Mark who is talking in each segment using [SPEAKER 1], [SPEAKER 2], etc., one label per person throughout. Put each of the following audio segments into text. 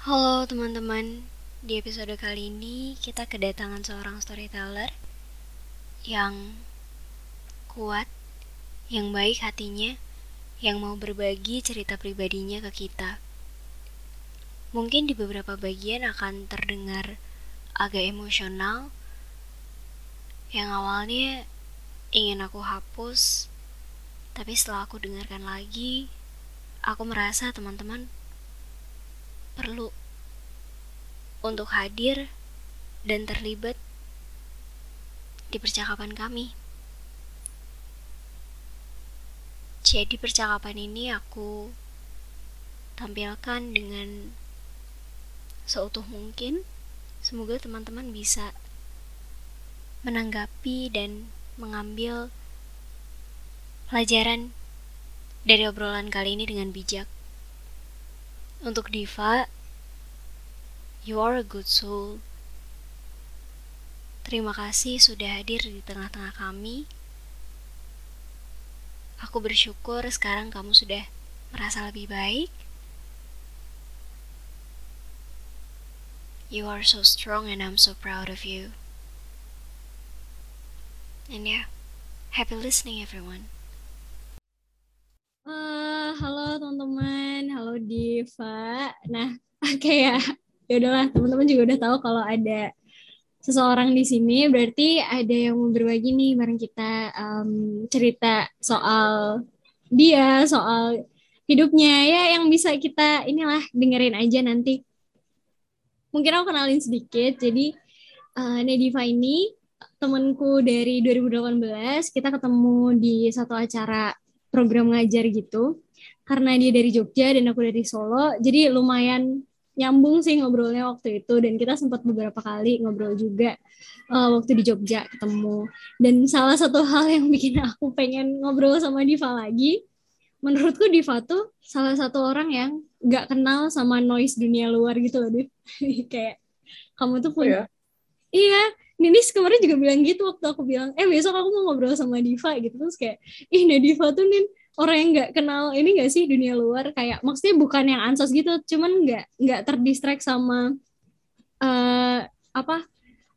[SPEAKER 1] Halo teman-teman, di episode kali ini kita kedatangan seorang storyteller yang kuat, yang baik hatinya, yang mau berbagi cerita pribadinya ke kita. Mungkin di beberapa bagian akan terdengar agak emosional, yang awalnya ingin aku hapus, tapi setelah aku dengarkan lagi, aku merasa teman-teman perlu untuk hadir dan terlibat di percakapan kami. Jadi percakapan ini aku tampilkan dengan seutuh mungkin. Semoga teman-teman bisa menanggapi dan mengambil pelajaran dari obrolan kali ini dengan bijak. Untuk Diva, you are a good soul. Terima kasih sudah hadir di tengah-tengah kami. Aku bersyukur sekarang kamu sudah merasa lebih baik. You are so strong and I'm so proud of you. And yeah, happy listening everyone.
[SPEAKER 2] Uh, halo teman-teman, halo Diva. Nah, kayak ya udahlah teman-teman juga udah tahu kalau ada seseorang di sini berarti ada yang mau berbagi nih bareng kita um, cerita soal dia, soal hidupnya ya yang bisa kita inilah dengerin aja nanti. Mungkin aku kenalin sedikit. Jadi uh, Nediva ini temanku dari 2018, kita ketemu di satu acara program ngajar gitu karena dia dari Jogja dan aku dari Solo jadi lumayan nyambung sih ngobrolnya waktu itu. Dan kita sempat beberapa kali ngobrol juga uh, waktu di Jogja ketemu. Dan salah satu hal yang bikin aku pengen ngobrol sama Diva lagi menurutku Diva tuh salah satu orang yang gak kenal sama noise dunia luar gitu loh Div. Kayak kamu tuh punya oh, ya? iya Ninis kemarin juga bilang gitu waktu aku bilang, eh besok aku mau ngobrol sama Diva gitu. Terus kayak, ih nah Diva tuh Nin orang yang nggak kenal ini gak sih dunia luar? Kayak maksudnya bukan yang ansos gitu cuman nggak nggak terdistract sama uh, apa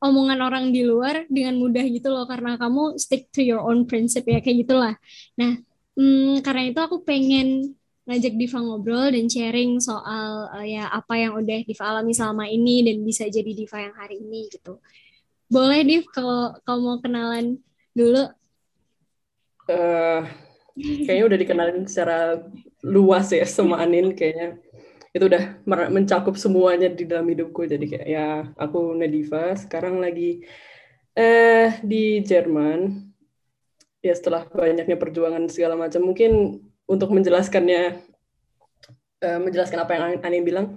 [SPEAKER 2] omongan orang di luar dengan mudah gitu loh karena kamu stick to your own principle ya kayak gitulah. Nah hmm, karena itu aku pengen ngajak Diva ngobrol dan sharing soal uh, ya apa yang udah Diva alami selama ini dan bisa jadi Diva yang hari ini gitu boleh Div kalau kamu mau kenalan dulu.
[SPEAKER 3] Uh, kayaknya udah dikenalin secara luas ya sama Anin kayaknya. Itu udah mencakup semuanya di dalam hidupku. Jadi kayak ya aku Nadiva sekarang lagi eh di Jerman. Ya setelah banyaknya perjuangan segala macam mungkin untuk menjelaskannya eh, menjelaskan apa yang Anin bilang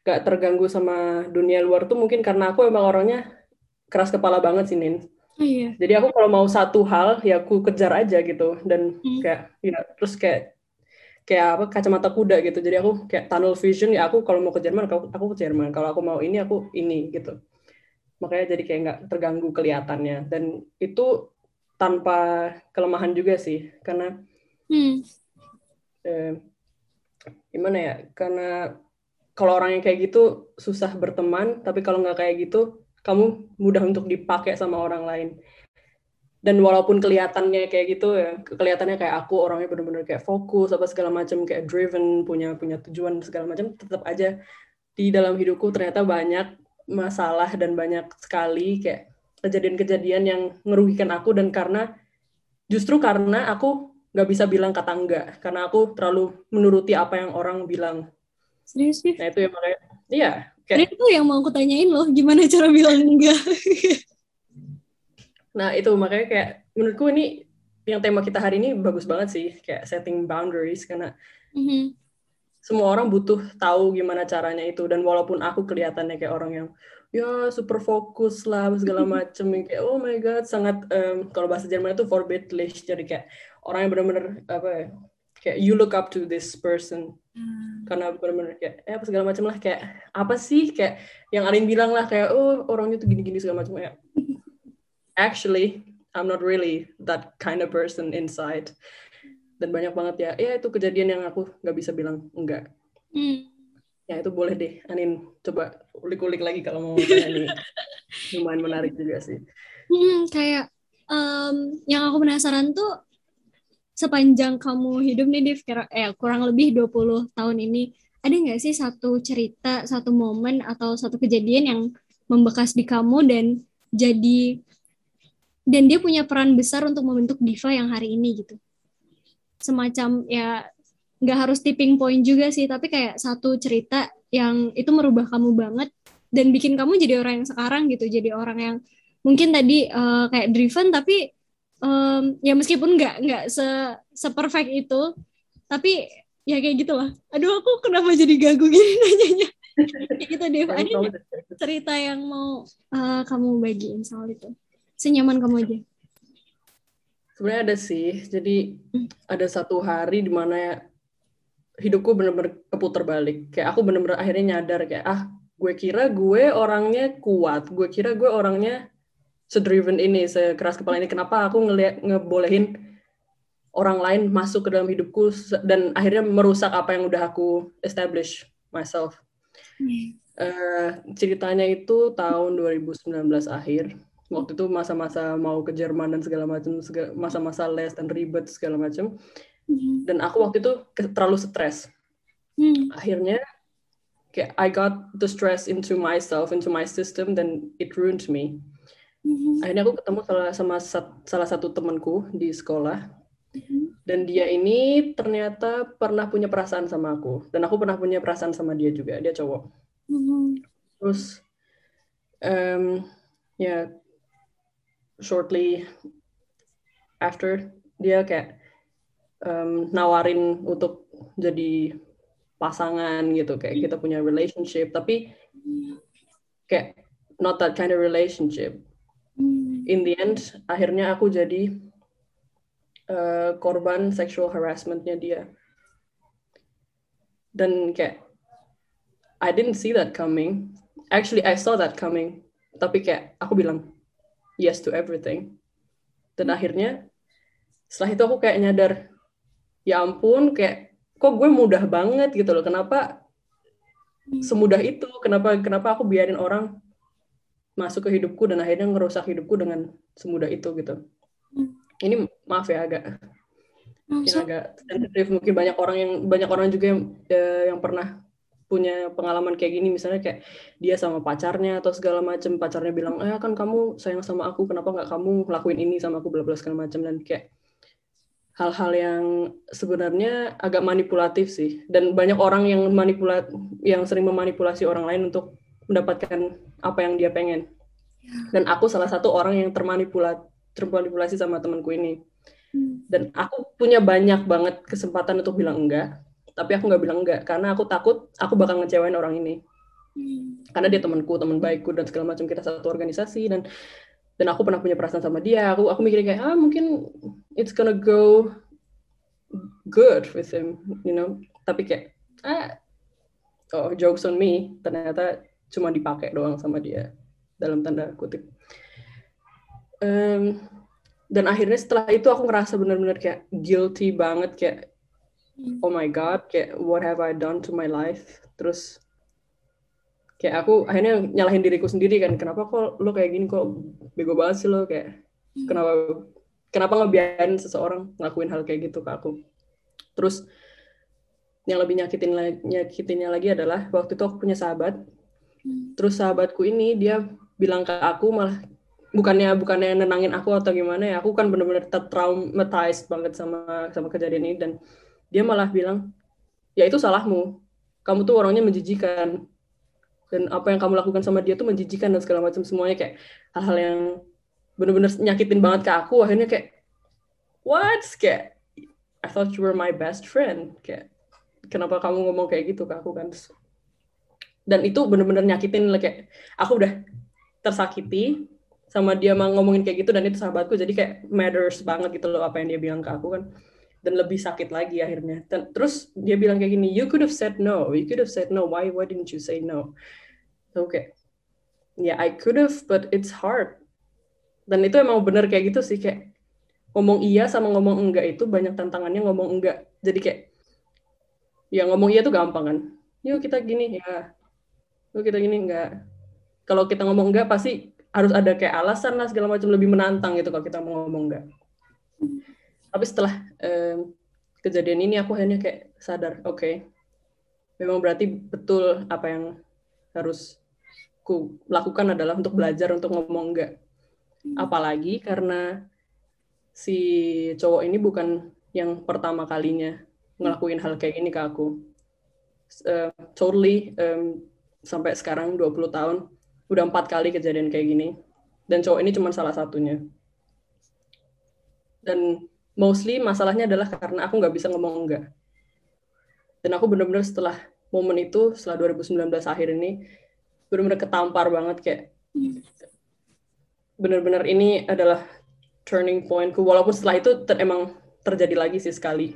[SPEAKER 3] gak terganggu sama dunia luar tuh mungkin karena aku emang orangnya keras kepala banget sih Nin
[SPEAKER 2] Oh, iya.
[SPEAKER 3] Jadi aku kalau mau satu hal ya aku kejar aja gitu dan hmm. kayak ya terus kayak kayak apa kacamata kuda gitu. Jadi aku kayak tunnel vision ya aku kalau mau ke Jerman aku, aku ke Jerman. Kalau aku mau ini aku ini gitu. Makanya jadi kayak nggak terganggu kelihatannya dan itu tanpa kelemahan juga sih karena hmm. eh, gimana ya karena kalau orang yang kayak gitu susah berteman tapi kalau nggak kayak gitu kamu mudah untuk dipakai sama orang lain. Dan walaupun kelihatannya kayak gitu ya kelihatannya kayak aku orangnya benar-benar kayak fokus apa segala macam kayak driven punya punya tujuan segala macam tetap aja di dalam hidupku ternyata banyak masalah dan banyak sekali kayak kejadian-kejadian yang merugikan aku dan karena justru karena aku nggak bisa bilang kata enggak karena aku terlalu menuruti apa yang orang bilang.
[SPEAKER 2] Serius sih
[SPEAKER 3] nah itu ya makanya iya
[SPEAKER 2] Kayak, itu yang mau aku tanyain loh, gimana cara bilang enggak.
[SPEAKER 3] nah itu makanya kayak menurutku ini yang tema kita hari ini bagus banget sih, kayak setting boundaries karena mm-hmm. semua orang butuh tahu gimana caranya itu dan walaupun aku kelihatannya kayak orang yang ya super fokus lah segala macem kayak oh my god sangat um, kalau bahasa Jerman itu vorbildlich jadi kayak orang yang benar-benar apa ya kayak you look up to this person. Hmm. karena benar-benar kayak eh apa segala macam lah. Kayak apa sih? Kayak yang Arin bilang lah kayak oh orangnya tuh gini-gini segala macam. Kayak actually I'm not really that kind of person inside. Dan banyak banget ya. Ya itu kejadian yang aku nggak bisa bilang enggak.
[SPEAKER 2] Hmm.
[SPEAKER 3] ya itu boleh deh. Anin coba ulik-ulik lagi kalau mau ini. Lumayan menarik juga sih.
[SPEAKER 2] Hmm, kayak um, yang aku penasaran tuh sepanjang kamu hidup nih Div eh, kurang lebih 20 tahun ini ada nggak sih satu cerita satu momen atau satu kejadian yang membekas di kamu dan jadi dan dia punya peran besar untuk membentuk diva yang hari ini gitu? Semacam ya nggak harus tipping point juga sih tapi kayak satu cerita yang itu merubah kamu banget dan bikin kamu jadi orang yang sekarang gitu. Jadi orang yang mungkin tadi uh, kayak driven tapi um, ya meskipun nggak nggak se seperfect itu tapi ya kayak gitulah. Aduh aku kenapa jadi gagu gini nanyanya? Kayak gitu deh ada cerita yang mau uh, kamu bagiin soal itu. Senyaman kamu aja.
[SPEAKER 3] Sebenarnya ada sih. Jadi hmm. ada satu hari di mana hidupku bener-bener keputar balik. Kayak aku bener-bener akhirnya nyadar kayak ah gue kira gue orangnya kuat, gue kira gue orangnya sedriven ini, sekeras kepala ini. Kenapa aku ngeliat ngebolehin orang lain masuk ke dalam hidupku dan akhirnya merusak apa yang udah aku establish myself. Uh, ceritanya itu tahun 2019 akhir. Waktu itu masa-masa mau ke Jerman dan segala macam, masa-masa les dan ribet segala macam Hmm. dan aku waktu itu terlalu stres hmm. akhirnya kayak I got the stress into myself into my system dan it ruined me hmm. akhirnya aku ketemu salah sama salah satu temanku di sekolah hmm. dan dia ini ternyata pernah punya perasaan sama aku dan aku pernah punya perasaan sama dia juga dia cowok hmm. terus um, ya yeah, shortly after dia kayak um, nawarin untuk jadi pasangan gitu kayak kita punya relationship tapi kayak not that kind of relationship in the end akhirnya aku jadi uh, korban sexual harassmentnya dia. Dan kayak I didn't see that coming. Actually I saw that coming. Tapi kayak aku bilang yes to everything. Dan akhirnya setelah itu aku kayak nyadar ya ampun kayak kok gue mudah banget gitu loh. Kenapa hmm. semudah itu? Kenapa kenapa aku biarin orang masuk ke hidupku dan akhirnya ngerusak hidupku dengan semudah itu gitu. Hmm. ini maaf ya agak mungkin agak sensitif. Mungkin banyak orang yang banyak orang juga yang eh, yang pernah punya pengalaman kayak gini. Misalnya kayak dia sama pacarnya atau segala macam pacarnya bilang eh kan kamu sayang sama aku kenapa nggak kamu ngelakuin ini sama aku? Bla bla segala macam dan kayak hal-hal yang sebenarnya agak manipulatif sih. Dan banyak orang yang manipulat yang sering memanipulasi orang lain untuk mendapatkan apa yang dia pengen. Dan aku salah satu orang yang termanipulat termanipulasi sama temanku ini. Hmm. dan aku punya banyak banget kesempatan untuk bilang enggak tapi aku nggak bilang enggak karena aku takut aku bakal ngecewain orang ini. Hmm. karena dia temanku teman baikku dan segala macam kita satu organisasi dan dan aku pernah punya perasaan sama dia. Aku aku mikirnya kayak ah mungkin it's gonna go good with him you know? Tapi kayak ah oh jokes on me. Ternyata cuma dipakai doang sama dia dalam tanda kutip um, dan akhirnya setelah itu aku ngerasa benar-benar kayak guilty banget kayak oh my god kayak what have I done to my life terus kayak aku akhirnya nyalahin diriku sendiri kan kenapa kok lo kayak gini kok bego banget sih lo kayak hmm. kenapa kenapa ngebiarin seseorang ngelakuin hal kayak gitu ke aku terus yang lebih nyakitin nyakitinnya lagi adalah waktu itu aku punya sahabat hmm. Terus sahabatku ini dia bilang ke aku malah bukannya bukannya nenangin aku atau gimana ya aku kan bener-bener traumatized banget sama sama kejadian ini. Dan dia malah bilang ya itu salahmu. Kamu tuh orangnya menjijikan. Dan apa yang kamu lakukan sama dia tuh menjijikan dan segala macam semuanya. Kayak hal-hal yang bener-bener nyakitin banget ke aku. Akhirnya kayak what? Kayak I thought you were my best friend. Kayak kenapa kamu ngomong kayak gitu ke aku kan dan itu bener-bener nyakitin kayak aku udah tersakiti sama dia mau ngomongin kayak gitu dan itu sahabatku jadi kayak matters banget gitu loh apa yang dia bilang ke aku kan dan lebih sakit lagi akhirnya. Dan terus dia bilang kayak gini, you could have said no, you could have said no, why why didn't you say no? Oke, okay. ya yeah, I could have, but it's hard. Dan itu emang bener kayak gitu sih kayak ngomong iya sama ngomong enggak itu banyak tantangannya ngomong enggak. Jadi kayak ya ngomong iya tuh gampang kan. yuk kita gini ya yuk kita gini? Enggak kalau kita ngomong enggak pasti harus ada kayak alasan lah segala macam lebih menantang gitu kalau kita mau ngomong enggak tapi setelah um, kejadian ini aku akhirnya kayak sadar oke. Okay, memang berarti betul apa yang harus ku lakukan adalah untuk belajar untuk ngomong enggak apalagi karena si cowok ini bukan yang pertama kalinya ngelakuin hal kayak gini ke aku. Uh, totally um, sampai sekarang 20 tahun udah empat kali kejadian kayak gini. Dan cowok ini cuma salah satunya. Dan mostly masalahnya adalah karena aku nggak bisa ngomong enggak dan aku bener-bener setelah momen itu setelah 2019 akhir ini bener-bener ketampar banget kayak bener-bener ini adalah turning pointku. Walaupun setelah itu ter emang terjadi lagi sih sekali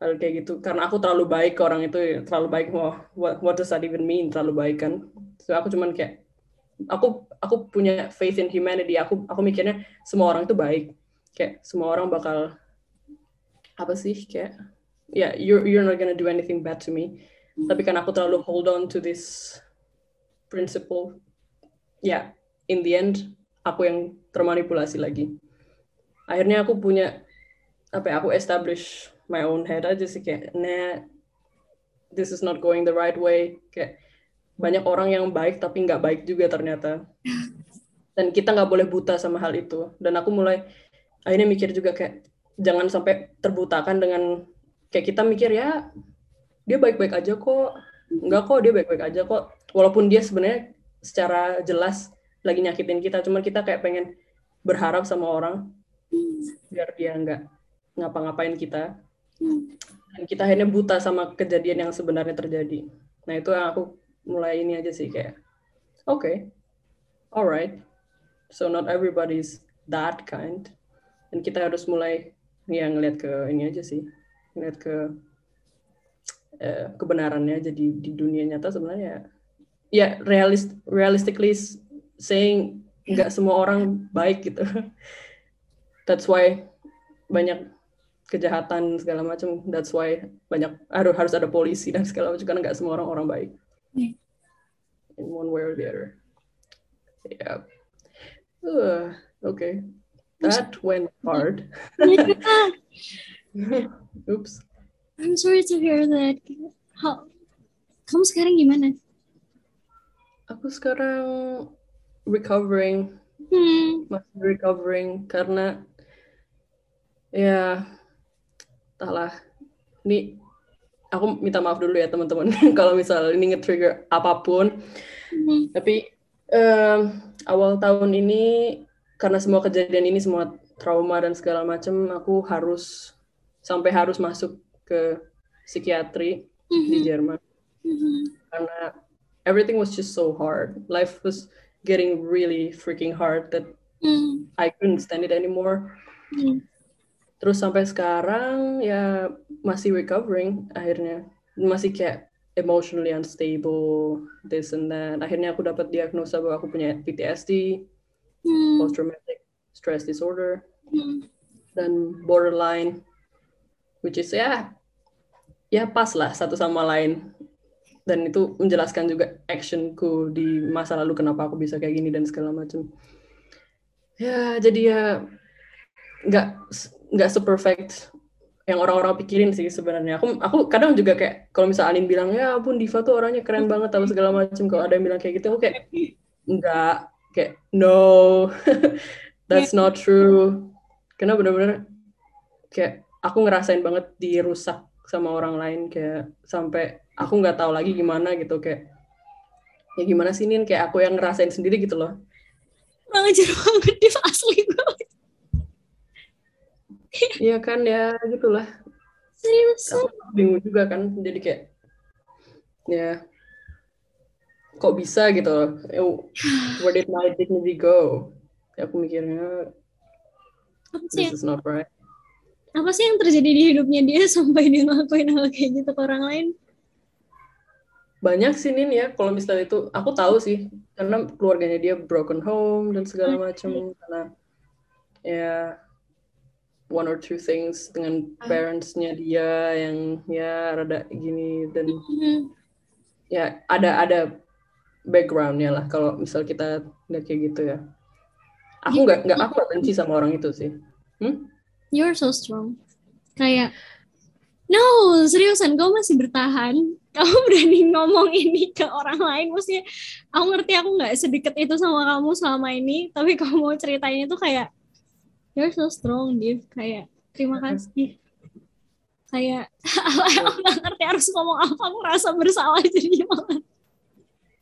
[SPEAKER 3] hal kayak gitu. Karena aku terlalu baik ke orang itu terlalu baik wah what, what does that even mean? Terlalu baik kan. So aku cuman kayak aku aku punya faith in humanity. Aku aku mikirnya semua orang itu baik. Kayak semua orang bakal apa sih kayak ya yeah, you're you're not gonna do anything bad to me. Tapi kan aku terlalu hold on to this principle ya yeah, in the end aku yang termanipulasi lagi. Akhirnya aku punya apa ya, aku establish my own head aja sih kayak nah this is not going the right way. Kayak banyak orang yang baik tapi nggak baik juga ternyata. Dan kita nggak boleh buta sama hal itu. Dan aku mulai akhirnya mikir juga kayak jangan sampai terbutakan dengan kayak kita mikir ya dia baik-baik aja kok. Nggak kok dia baik-baik aja kok. Walaupun dia sebenarnya secara jelas lagi nyakitin kita cuman kita kayak pengen berharap sama orang biar dia nggak ngapa-ngapain kita dan kita akhirnya buta sama kejadian yang sebenarnya terjadi. Nah itu yang aku mulai ini aja sih kayak oke okay, alright. So not everybody's that kind. Dan kita harus mulai ya ngeliat ke ini aja sih ngeliat ke eh, kebenarannya jadi di dunia nyata sebenarnya. Ya realist realistically saying nggak semua orang baik gitu. That's why banyak kejahatan segala macam. That's why banyak harus harus ada polisi dan segala macam karena nggak semua orang orang baik. Yeah. in one way or the other. Yeah uh, okay. That went hard. Oops.
[SPEAKER 2] I'm sorry to hear that. How kamu sekarang gimana?
[SPEAKER 3] Aku sekarang recovering. Hmm. masih recovering karena ya entahlah ini aku minta maaf dulu ya teman-teman kalau misal ini nge-trigger apa pun hmm. tapi um, awal tahun ini karena semua kejadian ini semua trauma dan segala macam aku harus sampai harus masuk ke psikiatri hmm. di Jerman hmm. karena everything was just so hard life was getting really freaking hard that hmm. I couldn't stand it anymore hmm terus sampai sekarang ya masih recovering akhirnya masih kayak emotionally unstable this and that akhirnya aku dapat diagnosa bahwa aku punya PTSD hmm. post traumatic stress disorder hmm. dan borderline which is ya ya pas lah satu sama lain dan itu menjelaskan juga actionku di masa lalu kenapa aku bisa kayak gini dan segala macam ya jadi ya nggak nggak seperfect yang orang-orang pikirin sih sebenarnya. Aku aku kadang juga kayak kalau misalnya Alin bilang ya ampun Diva tuh orangnya keren banget atau segala macam. Kalau ada yang bilang kayak gitu aku kayak enggak kayak no that's not true. Karena benar-benar kayak aku ngerasain banget dirusak sama orang lain kayak sampai aku nggak tahu lagi gimana gitu kayak ya gimana sih Nin kayak aku yang ngerasain sendiri gitu loh.
[SPEAKER 2] Kurang ajar banget Diva asli banget
[SPEAKER 3] Iya kan ya gitulah.
[SPEAKER 2] Serius?
[SPEAKER 3] bingung juga kan jadi kayak ya kok bisa gitu. Where did my dignity go? Ya, aku mikirnya this is not right.
[SPEAKER 2] Apa sih yang terjadi di hidupnya dia sampai dia ngelakuin hal kayak gitu ke orang lain?
[SPEAKER 3] Banyak sih Nin ya, kalau misalnya itu, aku tahu sih, karena keluarganya dia broken home dan segala macam, karena ya one or two things dengan ah. parentsnya dia yang ya rada gini dan mm-hmm. ya ada ada backgroundnya lah kalau misal kita nggak kayak gitu ya aku nggak nggak aku nggak benci sama orang itu sih hmm?
[SPEAKER 2] you're so strong kayak no seriusan kau masih bertahan kamu berani ngomong ini ke orang lain maksudnya aku ngerti aku nggak sedekat itu sama kamu selama ini tapi kamu mau ceritain itu kayak you're so strong Div. Kayak terima kasih. Kayak aku nggak ngerti harus ngomong apa. Aku rasa bersalah jadi banget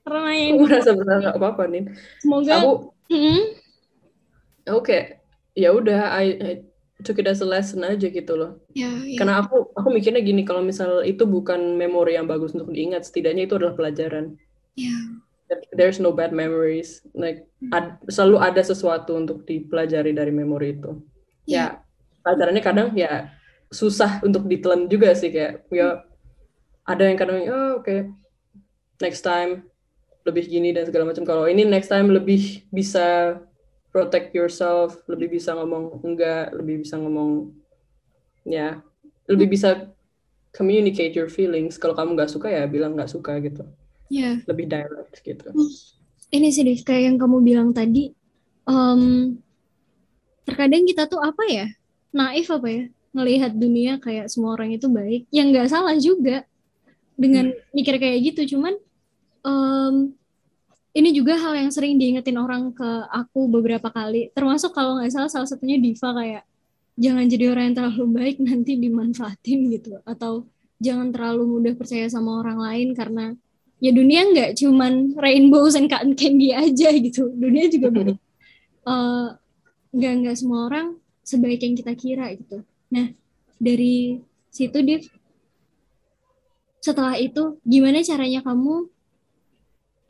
[SPEAKER 2] karena yang
[SPEAKER 3] aku merasa bersalah nggak apa apa nih
[SPEAKER 2] semoga
[SPEAKER 3] aku
[SPEAKER 2] Hmm?
[SPEAKER 3] aku kayak ya udah I, I took it as a lesson aja gitu loh.
[SPEAKER 2] Ya, ya.
[SPEAKER 3] karena aku aku mikirnya gini kalau misal itu bukan memori yang bagus untuk diingat setidaknya itu adalah pelajaran.
[SPEAKER 2] Ya.
[SPEAKER 3] There's no bad memories. Like ad- selalu ada sesuatu untuk dipelajari dari memori itu. Ya pelajarannya kadang ya susah untuk ditelan juga sih kayak ya ada yang kadang oh oke next time lebih gini dan segala macam. Kalau ini next time lebih bisa protect yourself lebih bisa ngomong enggak lebih bisa ngomong ya lebih bisa communicate your feelings. Kalau kamu nggak suka ya bilang nggak suka gitu
[SPEAKER 2] ya.
[SPEAKER 3] lebih direct gitu.
[SPEAKER 2] Ini sih Div, kayak yang kamu bilang tadi em, terkadang kita tuh apa ya naif apa ya ngelihat dunia kayak semua orang itu baik. Yang nggak salah juga dengan mikir kayak gitu cuman em, ini juga hal yang sering diingetin orang ke aku beberapa kali. Termasuk kalau nggak salah salah satunya Diva kayak jangan jadi orang yang terlalu baik nanti dimanfaatin gitu. Atau jangan terlalu mudah percaya sama orang lain karena ya dunia nggak cuman rainbows and cotton candy aja gitu. Dunia juga banyak eh, nggak nggak semua orang sebaik yang kita kira gitu. Nah dari situ Div setelah itu gimana caranya kamu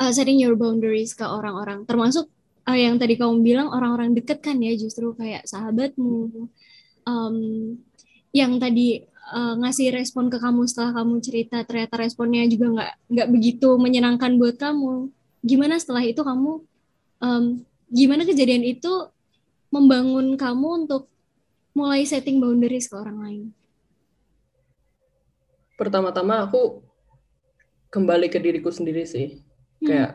[SPEAKER 2] uh, setting your boundaries ke orang-orang? Termasuk uh, yang tadi kamu bilang orang-orang deket kan ya justru kayak sahabatmu. Um, yang tadi uh, ngasih respon ke kamu setelah kamu cerita ternyata responnya juga nggak nggak begitu menyenangkan buat kamu. Gimana setelah itu kamu um, gimana kejadian itu membangun kamu untuk mulai setting boundaries ke orang lain?
[SPEAKER 3] Pertama-tama aku kembali ke diriku sendiri sih.
[SPEAKER 2] Hmm.
[SPEAKER 3] kayak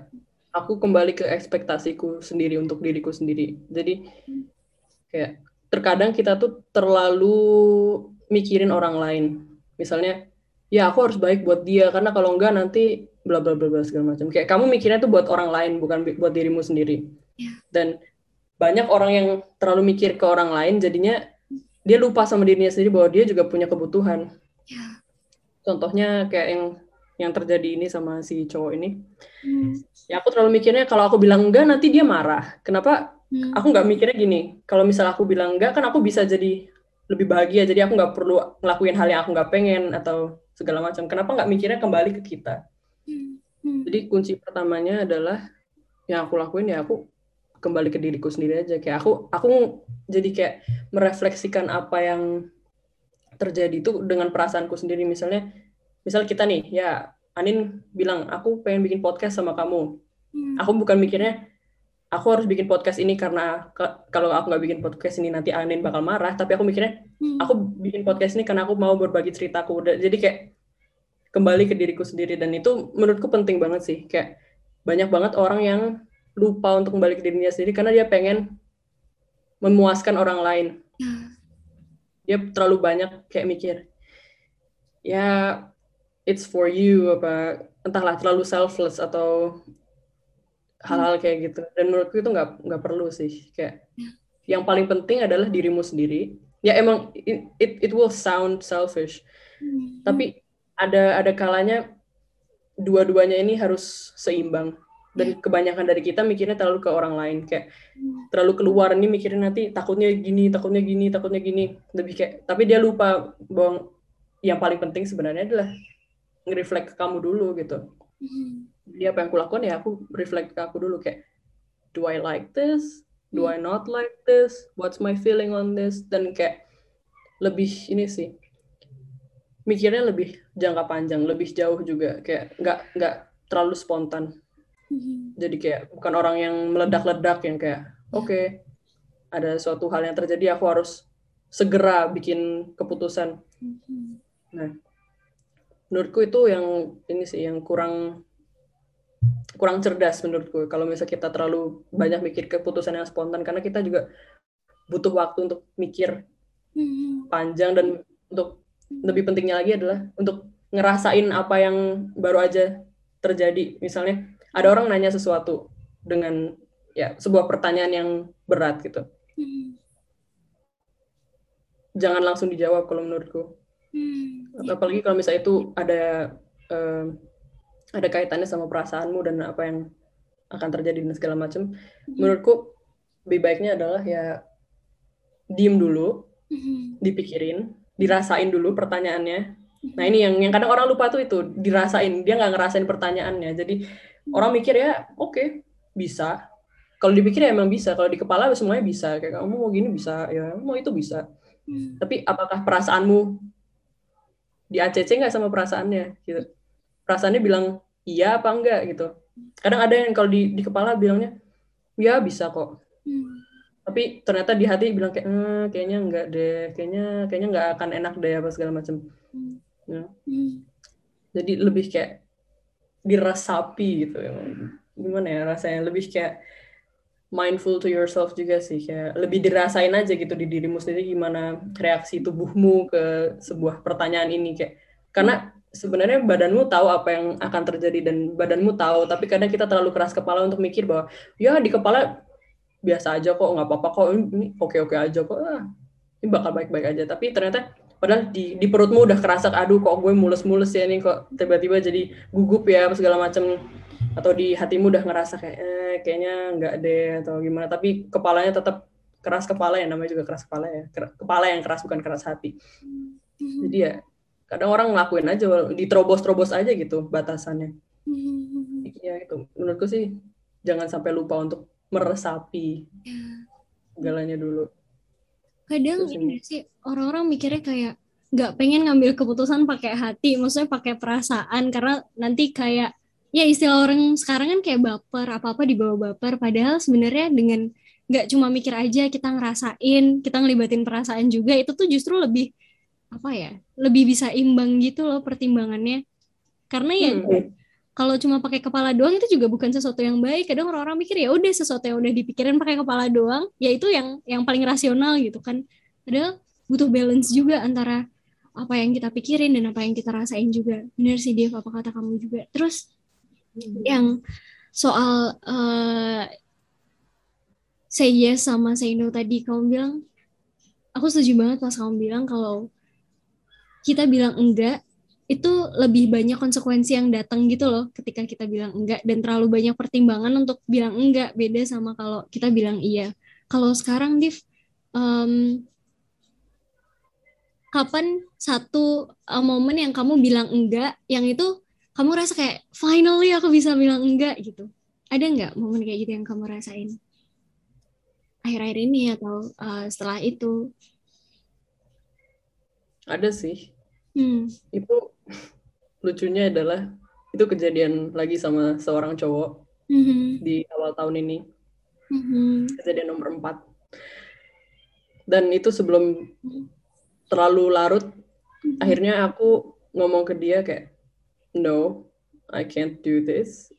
[SPEAKER 3] aku kembali ke ekspektasiku sendiri untuk diriku sendiri. Jadi kayak terkadang kita tuh terlalu mikirin orang lain. Misalnya ya aku harus baik buat dia karena kalau enggak nanti bla bla bla bla segala macam. Kayak kamu mikirnya tuh buat orang lain bukan buat dirimu sendiri.
[SPEAKER 2] Ya.
[SPEAKER 3] dan banyak orang yang terlalu mikir ke orang lain jadinya dia lupa sama dirinya sendiri bahwa dia juga punya kebutuhan.
[SPEAKER 2] Ya
[SPEAKER 3] contohnya kayak yang yang terjadi ini sama si cowok ini.
[SPEAKER 2] Hmm.
[SPEAKER 3] ya aku terlalu mikirnya kalau aku bilang enggak nanti dia marah. Kenapa?
[SPEAKER 2] Hmm.
[SPEAKER 3] aku nggak mikirnya gini kalau misal aku bilang enggak kan aku bisa jadi lebih bahagia jadi aku nggak perlu ngelakuin hal yang aku nggak pengen atau segala macam kenapa nggak mikirnya kembali ke kita
[SPEAKER 2] Hmm. Hmm.
[SPEAKER 3] jadi kunci pertamanya adalah yang aku lakuin ya aku kembali ke diriku sendiri aja kayak aku aku jadi kayak merefleksikan apa yang terjadi itu dengan perasaanku sendiri misalnya misal kita nih ya Anin bilang aku pengen bikin podcast sama kamu
[SPEAKER 2] Hmm.
[SPEAKER 3] aku bukan mikirnya aku harus bikin podcast ini karena ke- kalau aku nggak bikin podcast ini nanti Anin bakal marah. Tapi aku mikirnya
[SPEAKER 2] Hmm.
[SPEAKER 3] aku bikin podcast ini karena aku mau berbagi ceritaku jadi kayak kembali ke diriku sendiri. Dan itu menurutku penting banget sih. Kayak banyak banget orang yang lupa untuk kembali ke dirinya sendiri karena dia pengen memuaskan orang lain.
[SPEAKER 2] Ya.
[SPEAKER 3] dia terlalu banyak kayak mikir ya it's for you apa entahlah terlalu selfless atau hal-hal kayak gitu. Dan menurutku itu nggak nggak perlu sih. Kayak yang paling penting adalah dirimu sendiri. Ya emang it it, it will sound selfish.
[SPEAKER 2] Hmm.
[SPEAKER 3] tapi ada ada kalanya dua-duanya ini harus seimbang. Dan kebanyakan dari kita mikirnya terlalu ke orang lain. Kayak terlalu keluar ini mikirin nanti takutnya gini takutnya gini takutnya gini. Lebih kayak tapi dia lupa bahwa yang paling penting sebenarnya adalah nge-reflect ke kamu dulu gitu.
[SPEAKER 2] Hmm.
[SPEAKER 3] Jadi apa yang aku lakukan ya aku reflect ke aku dulu kayak do I like this? Do I not like this? What's my feeling on this? Dan kayak lebih ini sih mikirnya lebih jangka panjang lebih jauh juga. Kayak nggak nggak terlalu spontan.
[SPEAKER 2] Hmm.
[SPEAKER 3] jadi kayak bukan orang yang meledak-ledak yang kayak oke ada suatu hal yang terjadi aku harus segera bikin keputusan.
[SPEAKER 2] Hmm.
[SPEAKER 3] nah menurutku itu yang ini sih yang kurang kurang cerdas menurutku kalau misalnya kita terlalu banyak mikir keputusan yang spontan karena kita juga butuh waktu untuk mikir
[SPEAKER 2] Hmm.
[SPEAKER 3] panjang dan untuk lebih pentingnya lagi adalah untuk ngerasain apa yang baru aja terjadi misalnya ada orang nanya sesuatu dengan ya sebuah pertanyaan yang berat gitu
[SPEAKER 2] Hmm.
[SPEAKER 3] jangan langsung dijawab kalau menurutku
[SPEAKER 2] Hmm.
[SPEAKER 3] apalagi kalau misalnya itu ada eh, ada kaitannya sama perasaanmu dan apa yang akan terjadi dan segala macam menurutku lebih baiknya adalah ya diem dulu
[SPEAKER 2] Hmm.
[SPEAKER 3] dipikirin dirasain dulu pertanyaannya. Nah ini yang yang kadang orang lupa tuh itu dirasain. Dia nggak ngerasain pertanyaannya. Jadi orang mikir ya oke bisa. Kalau dipikir ya emang bisa. Kalau di kepala semuanya bisa. Kayak kamu mau gini bisa. Ya mau itu bisa.
[SPEAKER 2] Hmm.
[SPEAKER 3] tapi apakah perasaanmu di ACC nggak sama perasaannya? Gitu perasaannya bilang iya apa enggak? gitu. Kadang ada yang kalau di di kepala bilangnya ya bisa kok.
[SPEAKER 2] Hmm.
[SPEAKER 3] tapi ternyata di hati bilang kayak "Eh, kayaknya enggak deh kayaknya kayaknya nggak akan enak deh apa segala macam Ya.
[SPEAKER 2] Hmm.
[SPEAKER 3] jadi lebih kayak diresapi gitu. Gimana ya rasanya? Lebih kayak mindful to yourself juga sih. Kayak lebih dirasain aja gitu di dirimu sendiri gimana reaksi tubuhmu ke sebuah pertanyaan ini kayak. Karena sebenarnya badanmu tahu apa yang akan terjadi dan badanmu tahu tapi kadang kita terlalu keras kepala untuk mikir bahwa ya di kepala biasa aja kok nggak apa-apa kok ini oke-oke aja kok ah, ini bakal baik-baik aja. Tapi ternyata padahal di di perutmu udah kerasa aduh kok gue mules-mules ya nih kok tiba-tiba jadi gugup ya segala macam atau di hatimu udah ngerasa kayak eh, kayaknya nggak deh atau gimana. Tapi kepalanya tetap keras kepala ya namanya juga keras kepala ya kepala yang keras bukan keras hati. Jadi ya kadang orang ngelakuin aja diterobos-terobos aja gitu batasannya
[SPEAKER 2] Hmm.
[SPEAKER 3] ya itu menurutku sih jangan sampai lupa untuk meresapi
[SPEAKER 2] Ya.
[SPEAKER 3] segalanya dulu
[SPEAKER 2] kadang ini sih orang-orang mikirnya kayak nggak pengen ngambil keputusan pakai hati, maksudnya pakai perasaan karena nanti kayak ya istilah orang sekarang kan kayak baper apa-apa dibawa baper padahal sebenarnya dengan nggak cuma mikir aja kita ngerasain kita ngelibatin perasaan juga itu tuh justru lebih apa ya lebih bisa imbang gitu loh pertimbangannya karena ya
[SPEAKER 3] Hmm.
[SPEAKER 2] kalau cuma pakai kepala doang itu juga bukan sesuatu yang baik. Kadang orang-orang mikir ya udah sesuatu yang udah dipikirin pakai kepala doang, ya itu yang yang paling rasional gitu kan. Padahal butuh balance juga antara apa yang kita pikirin dan apa yang kita rasain juga. Bener sih Dev, apa kata kamu juga. Terus yang soal eh, say yes sama say no tadi kamu bilang, aku setuju banget pas kamu bilang kalau kita bilang enggak itu lebih banyak konsekuensi yang datang gitu loh ketika kita bilang enggak dan terlalu banyak pertimbangan untuk bilang enggak beda sama kalau kita bilang iya. Kalau sekarang Div, em, kapan satu uh, momen yang kamu bilang enggak, yang itu kamu rasa kayak finally aku bisa bilang enggak gitu. Ada nggak momen kayak gitu yang kamu rasain? Akhir-akhir ini atau uh, setelah itu?
[SPEAKER 3] ada sih
[SPEAKER 2] Hmm.
[SPEAKER 3] itu lucunya adalah itu kejadian lagi sama seorang cowok
[SPEAKER 2] Mhm.
[SPEAKER 3] di awal tahun ini.
[SPEAKER 2] Mhm.
[SPEAKER 3] kejadian nomor 4 dan itu sebelum terlalu larut akhirnya aku ngomong ke dia kayak no I can't do this.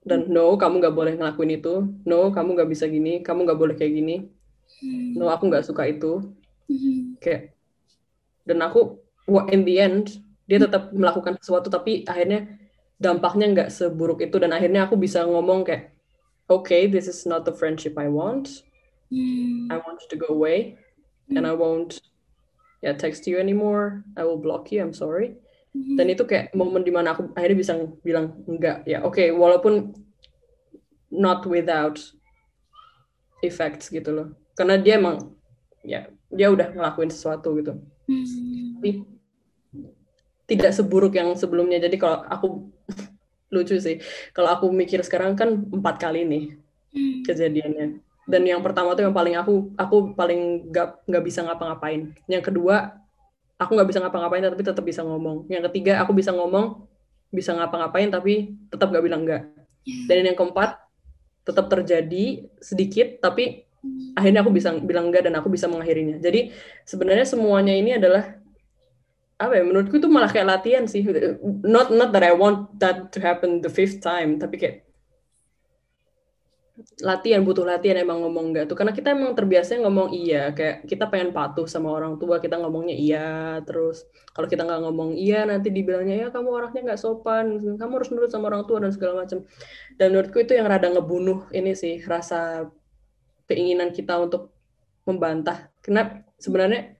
[SPEAKER 3] Dan no kamu nggak boleh ngelakuin itu. No kamu nggak bisa gini. Kamu nggak boleh kayak gini. No aku nggak suka itu.
[SPEAKER 2] Mhm.
[SPEAKER 3] kayak dan aku in the end dia tetap melakukan sesuatu tapi akhirnya dampaknya nggak seburuk itu. Dan akhirnya aku bisa ngomong kayak okay this is not the friendship I want.
[SPEAKER 2] Hmm.
[SPEAKER 3] I want you to go away. And I won't ya text you anymore. I will block you. I'm sorry.
[SPEAKER 2] Mhm.
[SPEAKER 3] dan itu kayak momen di mana aku akhirnya bisa bilang enggak ya oke walaupun not without effects gitu loh. Karena dia emang ya dia udah ngelakuin sesuatu gitu.
[SPEAKER 2] Hmm.
[SPEAKER 3] tapi tidak seburuk yang sebelumnya. Jadi kalau aku lucu sih. Kalau aku mikir sekarang kan empat kali nih
[SPEAKER 2] Hmm.
[SPEAKER 3] kejadiannya. Dan yang pertama tuh yang paling aku aku paling nggak nggak bisa ngapa-ngapain. Yang kedua aku nggak bisa ngapa-ngapain tapi tetap bisa ngomong. Yang ketiga aku bisa ngomong bisa ngapa-ngapain tapi tetap nggak bilang enggak dan yang keempat tetap terjadi sedikit tapi akhirnya aku bisa bilang enggak dan aku bisa mengakhirinya. Jadi sebenarnya semuanya ini adalah apa ya menurutku itu malah kayak latihan sih. Not not that I want that to happen the fifth time tapi kayak latihan butuh latihan emang ngomong enggak tuh. Karena kita emang terbiasa ngomong iya kayak kita pengen patuh sama orang tua kita ngomongnya iya. Terus kalau kita nggak ngomong iya nanti dibilangnya ya kamu orangnya nggak sopan kamu harus nurut sama orang tua dan segala macam. Dan menurutku itu yang rada ngebunuh ini sih rasa keinginan kita untuk membantah. Karena sebenarnya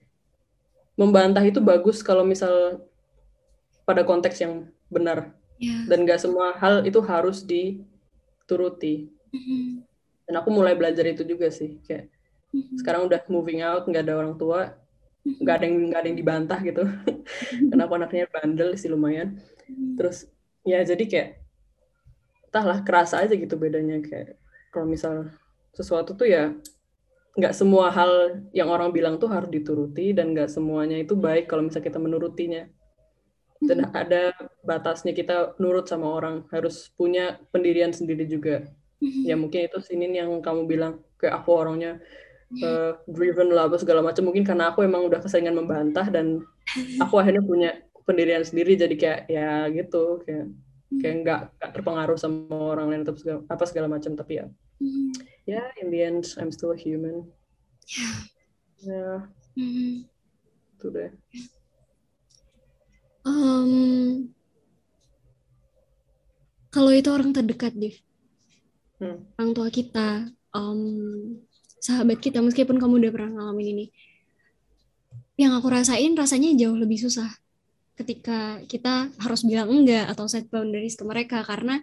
[SPEAKER 3] membantah itu bagus kalau misal pada konteks yang benar yeah. dan gak semua hal itu harus dituruti mm-hmm. dan aku mulai belajar itu juga sih kayak mm-hmm. sekarang udah moving out nggak ada orang tua mm-hmm. nggak ada yang nggak ada yang dibantah gitu mm-hmm. karena aku anaknya bandel sih lumayan mm-hmm. terus ya jadi kayak entahlah kerasa aja gitu bedanya kayak kalau misal sesuatu tuh ya nggak semua hal yang orang bilang tuh harus dituruti dan nggak semuanya itu baik kalau misalnya kita menurutinya dan hmm. ada batasnya kita nurut sama orang harus punya pendirian sendiri juga hmm. ya mungkin itu sini yang kamu bilang kayak aku orangnya uh, driven lah apa segala macam mungkin karena aku emang udah keseringan membantah dan aku akhirnya punya pendirian sendiri jadi kayak ya gitu kayak kayak nggak terpengaruh sama orang lain atau segala, apa segala macam tapi ya mm-hmm. ya yeah, in the end I'm still a human
[SPEAKER 2] yeah
[SPEAKER 3] ya yeah. mm-hmm. itu deh
[SPEAKER 2] um, kalau itu orang terdekat Div hmm. orang tua kita um, sahabat kita meskipun kamu udah pernah ngalamin ini yang aku rasain rasanya jauh lebih susah ketika kita harus bilang enggak atau set boundaries ke mereka. Karena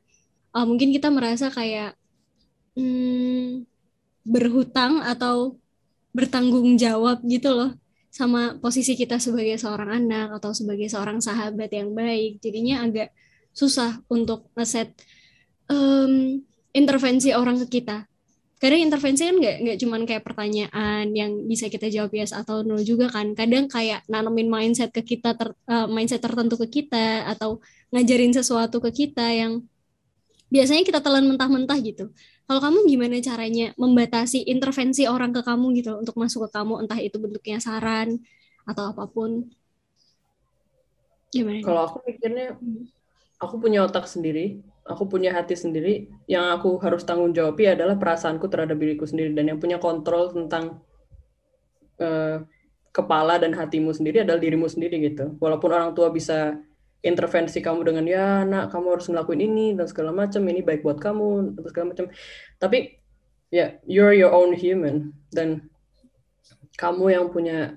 [SPEAKER 2] uh, mungkin kita merasa kayak hmm, berhutang atau bertanggung jawab gitu loh sama posisi kita sebagai seorang anak atau sebagai seorang sahabat yang baik. Jadinya agak susah untuk ngeset um, intervensi orang ke kita kadang intervensi kan nggak nggak cuman kayak pertanyaan yang bisa kita jawab yes atau no juga kan. Kadang kayak nanemin mindset ke kita ter, uh, mindset tertentu ke kita atau ngajarin sesuatu ke kita yang biasanya kita telan mentah-mentah gitu. Kalau kamu gimana caranya membatasi intervensi orang ke kamu gitu untuk masuk ke kamu entah itu bentuknya saran atau apa pun?
[SPEAKER 3] Gimana kalau aku mikirnya hmm. aku punya otak sendiri aku punya hati sendiri yang aku harus tanggung jawabi adalah perasaanku terhadap diriku sendiri dan yang punya kontrol tentang uh, kepala dan hatimu sendiri adalah dirimu sendiri gitu. Walaupun orang tua bisa intervensi kamu dengan ya nak kamu harus ngelakuin ini dan segala macam ini baik buat kamu dan segala macam. Tapi ya yeah, you're your own human dan kamu yang punya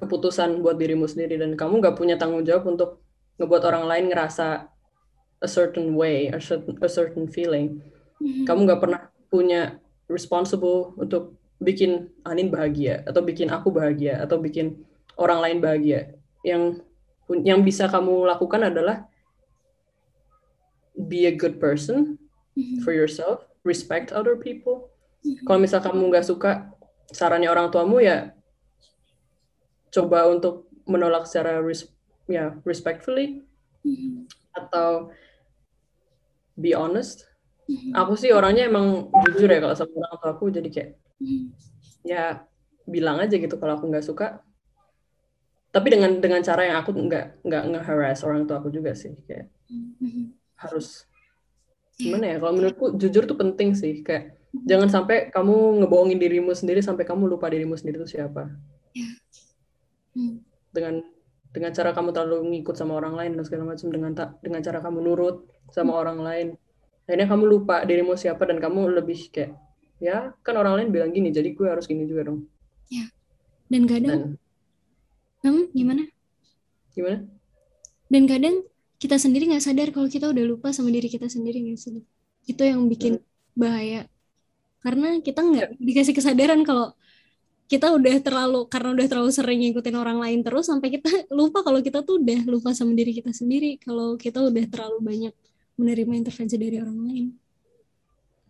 [SPEAKER 3] keputusan buat dirimu sendiri dan kamu gak punya tanggung jawab untuk ngebuat orang lain ngerasa a certain way, a certain, a certain feeling. Mm-hmm. Kamu nggak pernah punya responsible untuk bikin Anin bahagia atau bikin aku bahagia atau bikin orang lain bahagia. Yang yang bisa kamu lakukan adalah be a good person mm-hmm. for yourself, respect other people. Mm-hmm. Kalau misal kamu nggak suka sarannya orang tuamu ya coba untuk menolak secara res ya respectfully mm-hmm. atau be honest mm-hmm. aku sih orangnya emang jujur ya kalau sama orang tua aku jadi kayak mm-hmm. ya bilang aja gitu kalau aku nggak suka tapi dengan dengan cara yang aku nggak nggak nge-harass orang tua aku juga sih kayak mm-hmm. harus gimana ya kalau menurutku jujur tuh penting sih kayak jangan sampai kamu ngebohongin dirimu sendiri sampai kamu lupa dirimu sendiri itu siapa yeah. mm. dengan dengan cara kamu terlalu ngikut sama orang lain dan segala macam dengan tak dengan cara kamu nurut sama orang lain. Akhirnya kamu lupa dirimu siapa dan kamu lebih kayak ya kan orang lain bilang gini jadi gue harus gini juga dong.
[SPEAKER 2] Ya. Dan kadang dan, hmm, gimana?
[SPEAKER 3] Gimana?
[SPEAKER 2] Dan kadang kita sendiri nggak sadar kalau kita udah lupa sama diri kita sendiri nggak sih? Itu yang bikin hmm. bahaya. Karena kita nggak ya. dikasih kesadaran kalau kita udah terlalu karena udah terlalu sering ngikutin orang lain terus sampai kita lupa kalau kita tuh udah lupa sama diri kita sendiri kalau kita udah terlalu banyak menerima intervensi dari orang lain.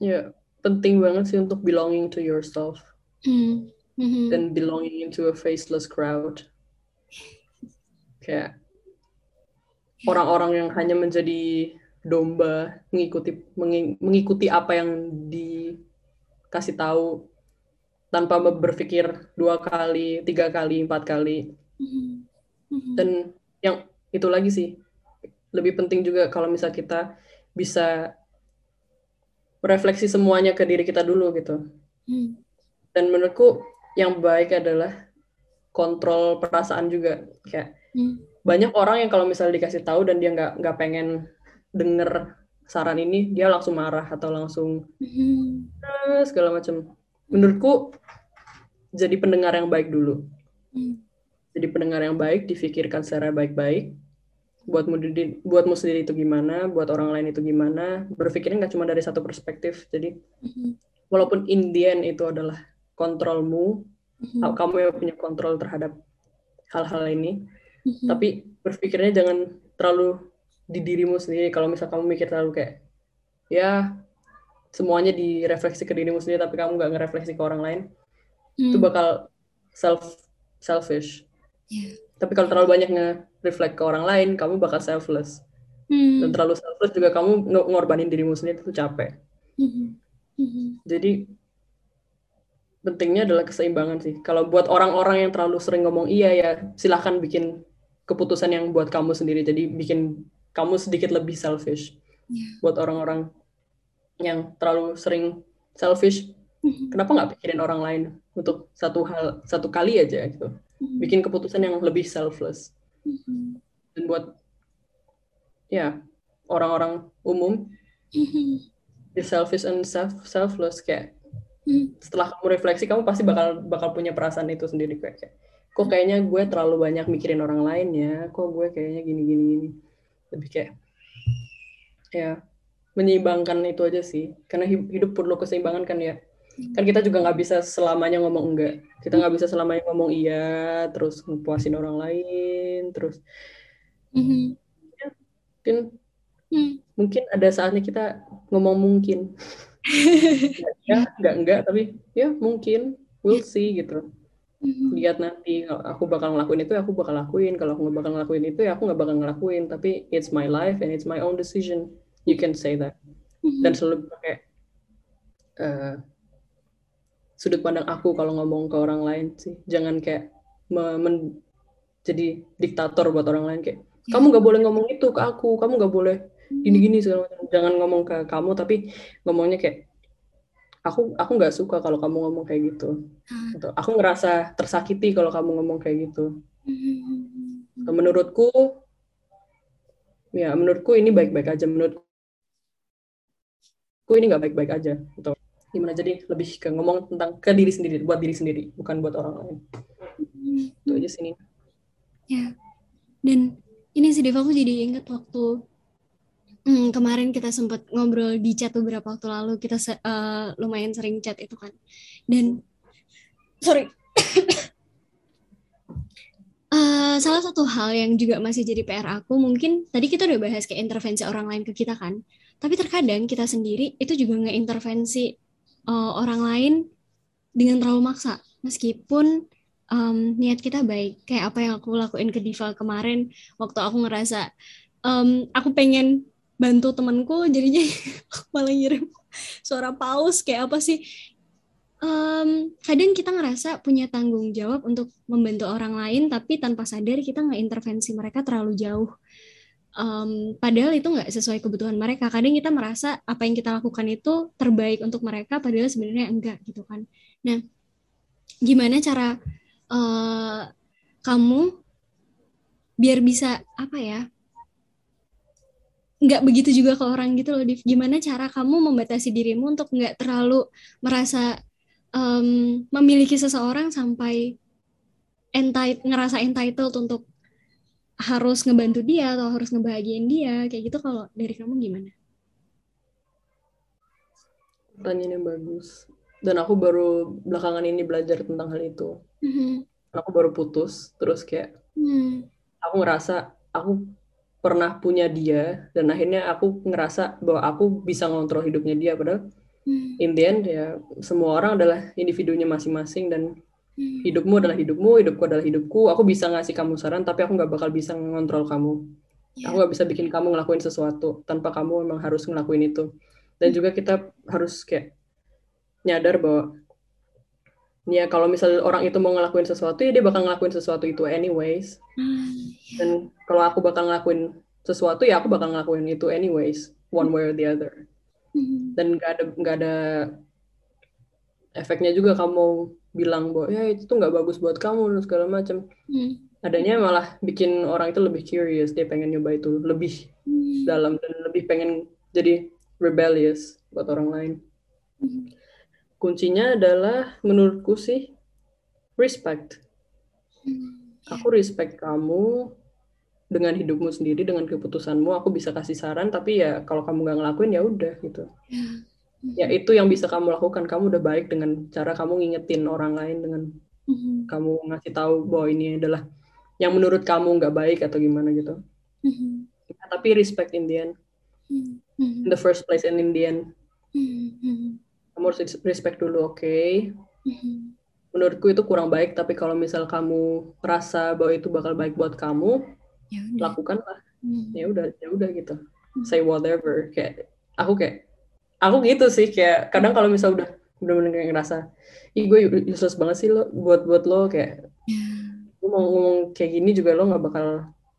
[SPEAKER 3] Ya, penting banget sih untuk belonging to yourself.
[SPEAKER 2] Mm. Mm-hmm.
[SPEAKER 3] Dan belonging into a faceless crowd. Kayak orang-orang yang hanya menjadi domba mengikuti mengikuti apa yang dikasih tahu tanpa berpikir dua kali, tiga kali, empat kali. Mm-hmm.
[SPEAKER 2] Mhm.
[SPEAKER 3] dan yang itu lagi sih lebih penting juga kalau misal kita bisa merefleksi semuanya ke diri kita dulu gitu
[SPEAKER 2] Hmm.
[SPEAKER 3] dan menurutku yang baik adalah kontrol perasaan juga kayak
[SPEAKER 2] Hmm.
[SPEAKER 3] banyak orang yang kalau misalnya dikasih tahu dan dia nggak nggak pengen denger saran ini dia langsung marah atau langsung
[SPEAKER 2] Hmm.
[SPEAKER 3] Segala macam menurutku jadi pendengar yang baik dulu
[SPEAKER 2] Hmm.
[SPEAKER 3] jadi pendengar yang baik difikirkan secara baik-baik buatmu di- buatmu sendiri itu gimana buat orang lain itu gimana berpikirnya nggak cuma dari satu perspektif jadi
[SPEAKER 2] Hmm.
[SPEAKER 3] walaupun in the end itu adalah kontrolmu
[SPEAKER 2] Hmm.
[SPEAKER 3] kamu yang punya kontrol terhadap hal-hal ini
[SPEAKER 2] Hmm.
[SPEAKER 3] tapi berpikirnya jangan terlalu di dirimu sendiri kalau misal kamu mikir terlalu kayak ya semuanya direfleksi ke dirimu sendiri tapi kamu nggak ngerefleksi ke orang lain itu
[SPEAKER 2] Hmm.
[SPEAKER 3] bakal self selfish
[SPEAKER 2] Iya.
[SPEAKER 3] tapi kalau terlalu banyak nge-reflect ke orang lain kamu bakal selfless
[SPEAKER 2] Hmm.
[SPEAKER 3] dan terlalu selfless juga kamu ng- ngorbanin dirimu sendiri itu capek
[SPEAKER 2] Hmm. Hmm.
[SPEAKER 3] jadi pentingnya adalah keseimbangan sih kalau buat orang-orang yang terlalu sering ngomong iya ya silahkan bikin keputusan yang buat kamu sendiri jadi bikin kamu sedikit lebih selfish
[SPEAKER 2] Iya.
[SPEAKER 3] buat orang-orang yang terlalu sering selfish.
[SPEAKER 2] Hmm.
[SPEAKER 3] kenapa nggak pikirin orang lain untuk satu hal satu kali aja gitu?
[SPEAKER 2] Hmm.
[SPEAKER 3] bikin keputusan yang lebih selfless.
[SPEAKER 2] Hmm.
[SPEAKER 3] dan buat ya orang-orang umum the selfish and self selfless kayak setelah kamu refleksi kamu pasti bakal bakal punya perasaan itu sendiri kayak, kayak kok kayaknya gue terlalu banyak mikirin orang lain ya? Kok gue kayaknya gini gini gini? Lebih kayak ya menyeimbangkan itu aja sih. Karena hi- hidup perlu keseimbangan kan ya. Kan kita juga nggak bisa selamanya ngomong enggak. Kita nggak bisa selamanya ngomong iya terus ngepuasin orang lain terus
[SPEAKER 2] Hmm.
[SPEAKER 3] mungkin
[SPEAKER 2] Hmm.
[SPEAKER 3] mungkin ada saatnya kita ngomong mungkin. Ya nggak enggak tapi ya mungkin. We'll see gitu.
[SPEAKER 2] Hmm.
[SPEAKER 3] lihat nanti kalau aku bakal ngelakuin itu ya aku bakal lakuin. Kalau aku nggak bakal ngelakuin itu ya aku nggak bakal ngelakuin. Tapi it's my life and it's my own decision you can say that.
[SPEAKER 2] Hmm.
[SPEAKER 3] dan selalu pakai eh, sudut pandang aku kalau ngomong ke orang lain sih. Jangan kayak me- men- jadi diktator buat orang lain. Kayak kamu nggak boleh ngomong itu ke aku. Kamu nggak boleh gini-gini segala macam. Jangan ngomong ke kamu tapi ngomongnya kayak aku aku nggak suka kalau kamu ngomong kayak gitu.
[SPEAKER 2] Ah.
[SPEAKER 3] Atau aku ngerasa tersakiti kalau kamu ngomong kayak gitu.
[SPEAKER 2] Hmm.
[SPEAKER 3] Atau menurutku ya menurutku ini baik-baik aja. Menurutku ini nggak baik-baik aja gitu gimana jadi lebih ke ngomong tentang ke diri sendiri buat diri sendiri bukan buat orang lain
[SPEAKER 2] Hmm.
[SPEAKER 3] itu aja sini
[SPEAKER 2] Ya. Dan ini sih Dev, aku jadi inget waktu hmm, kemarin kita sempat ngobrol di chat beberapa waktu lalu kita se- eh, lumayan sering chat itu kan. Dan sorry. Eh, salah satu hal yang juga masih jadi PR aku mungkin tadi kita udah bahas kayak intervensi orang lain ke kita kan. Tapi terkadang kita sendiri itu juga ngeintervensi eh, orang lain dengan terlalu maksa. Meskipun em, niat kita baik kayak apa yang aku lakuin ke Diva kemarin waktu aku ngerasa em, aku pengen bantu temanku jadinya malah ngirim suara paus kayak apa sih Em, kadang kita ngerasa punya tanggung jawab untuk membantu orang lain tapi tanpa sadar kita nggak intervensi mereka terlalu jauh Em, padahal itu nggak sesuai kebutuhan mereka kadang kita merasa apa yang kita lakukan itu terbaik untuk mereka padahal sebenarnya enggak gitu kan nah gimana cara eh, kamu biar bisa apa ya nggak begitu juga ke orang gitu loh Div. Gimana cara kamu membatasi dirimu untuk nggak terlalu merasa em, memiliki seseorang sampai entitled, ngerasa entitled untuk harus ngebantu dia atau harus ngebahagiain dia kayak gitu kalau dari kamu gimana?
[SPEAKER 3] pertanyaannya bagus dan aku baru belakangan ini belajar tentang hal itu
[SPEAKER 2] Mhm.
[SPEAKER 3] aku baru putus terus kayak
[SPEAKER 2] Hmm.
[SPEAKER 3] aku ngerasa aku pernah punya dia dan akhirnya aku ngerasa bahwa aku bisa ngontrol hidupnya dia padahal
[SPEAKER 2] Hmm.
[SPEAKER 3] in the end ya semua orang adalah individunya masing-masing dan. Hidupmu adalah hidupmu hidupku adalah hidupku. Aku bisa ngasih kamu saran tapi aku nggak bakal bisa ngontrol kamu.
[SPEAKER 2] Ya.
[SPEAKER 3] aku nggak bisa bikin kamu ngelakuin sesuatu tanpa kamu memang harus ngelakuin itu. Dan juga kita harus kayak nyadar bahwa ya kalau misalnya orang itu mau ngelakuin sesuatu ya dia bakal ngelakuin sesuatu itu anyways.
[SPEAKER 2] Ah,
[SPEAKER 3] dan kalau aku bakal ngelakuin sesuatu ya aku bakal ngelakuin itu anyways one way or the other.
[SPEAKER 2] Mhm.
[SPEAKER 3] dan nggak ada nggak ada efeknya juga kamu bilang bahwa ya itu tuh nggak bagus buat kamu dan segala macam
[SPEAKER 2] Hmm.
[SPEAKER 3] adanya malah bikin orang itu lebih curious dia pengen nyoba itu lebih
[SPEAKER 2] Hmm.
[SPEAKER 3] dalam dan lebih pengen jadi rebellious buat orang lain
[SPEAKER 2] Hmm.
[SPEAKER 3] kuncinya adalah menurutku sih respect
[SPEAKER 2] Hmm.
[SPEAKER 3] aku respect kamu dengan hidupmu sendiri dengan keputusanmu aku bisa kasih saran tapi ya kalau kamu nggak ngelakuin ya udah gitu
[SPEAKER 2] Ya.
[SPEAKER 3] Ya itu yang bisa kamu lakukan kamu udah baik dengan cara kamu ngingetin orang lain dengan
[SPEAKER 2] Mhm.
[SPEAKER 3] kamu ngasih tahu bahwa ini adalah yang menurut kamu nggak baik atau gimana gitu
[SPEAKER 2] Mhm.
[SPEAKER 3] Ya, tapi respect in the end
[SPEAKER 2] Mhm.
[SPEAKER 3] in the first place and in the end
[SPEAKER 2] Mhm.
[SPEAKER 3] kamu harus respect dulu oke
[SPEAKER 2] Mhm.
[SPEAKER 3] menurutku itu kurang baik tapi kalau misal kamu merasa bahwa itu bakal baik buat kamu
[SPEAKER 2] Ya
[SPEAKER 3] lakukanlah
[SPEAKER 2] Mhm.
[SPEAKER 3] ya udah ya udah gitu
[SPEAKER 2] Hmm.
[SPEAKER 3] say whatever kayak aku kayak aku gitu sih kayak kadang kalau misal udah bener-bener kayak ngerasa ih gue useless banget sih lo buat buat lo kayak
[SPEAKER 2] Ya.
[SPEAKER 3] gue mau ngomong kayak gini juga lo nggak bakal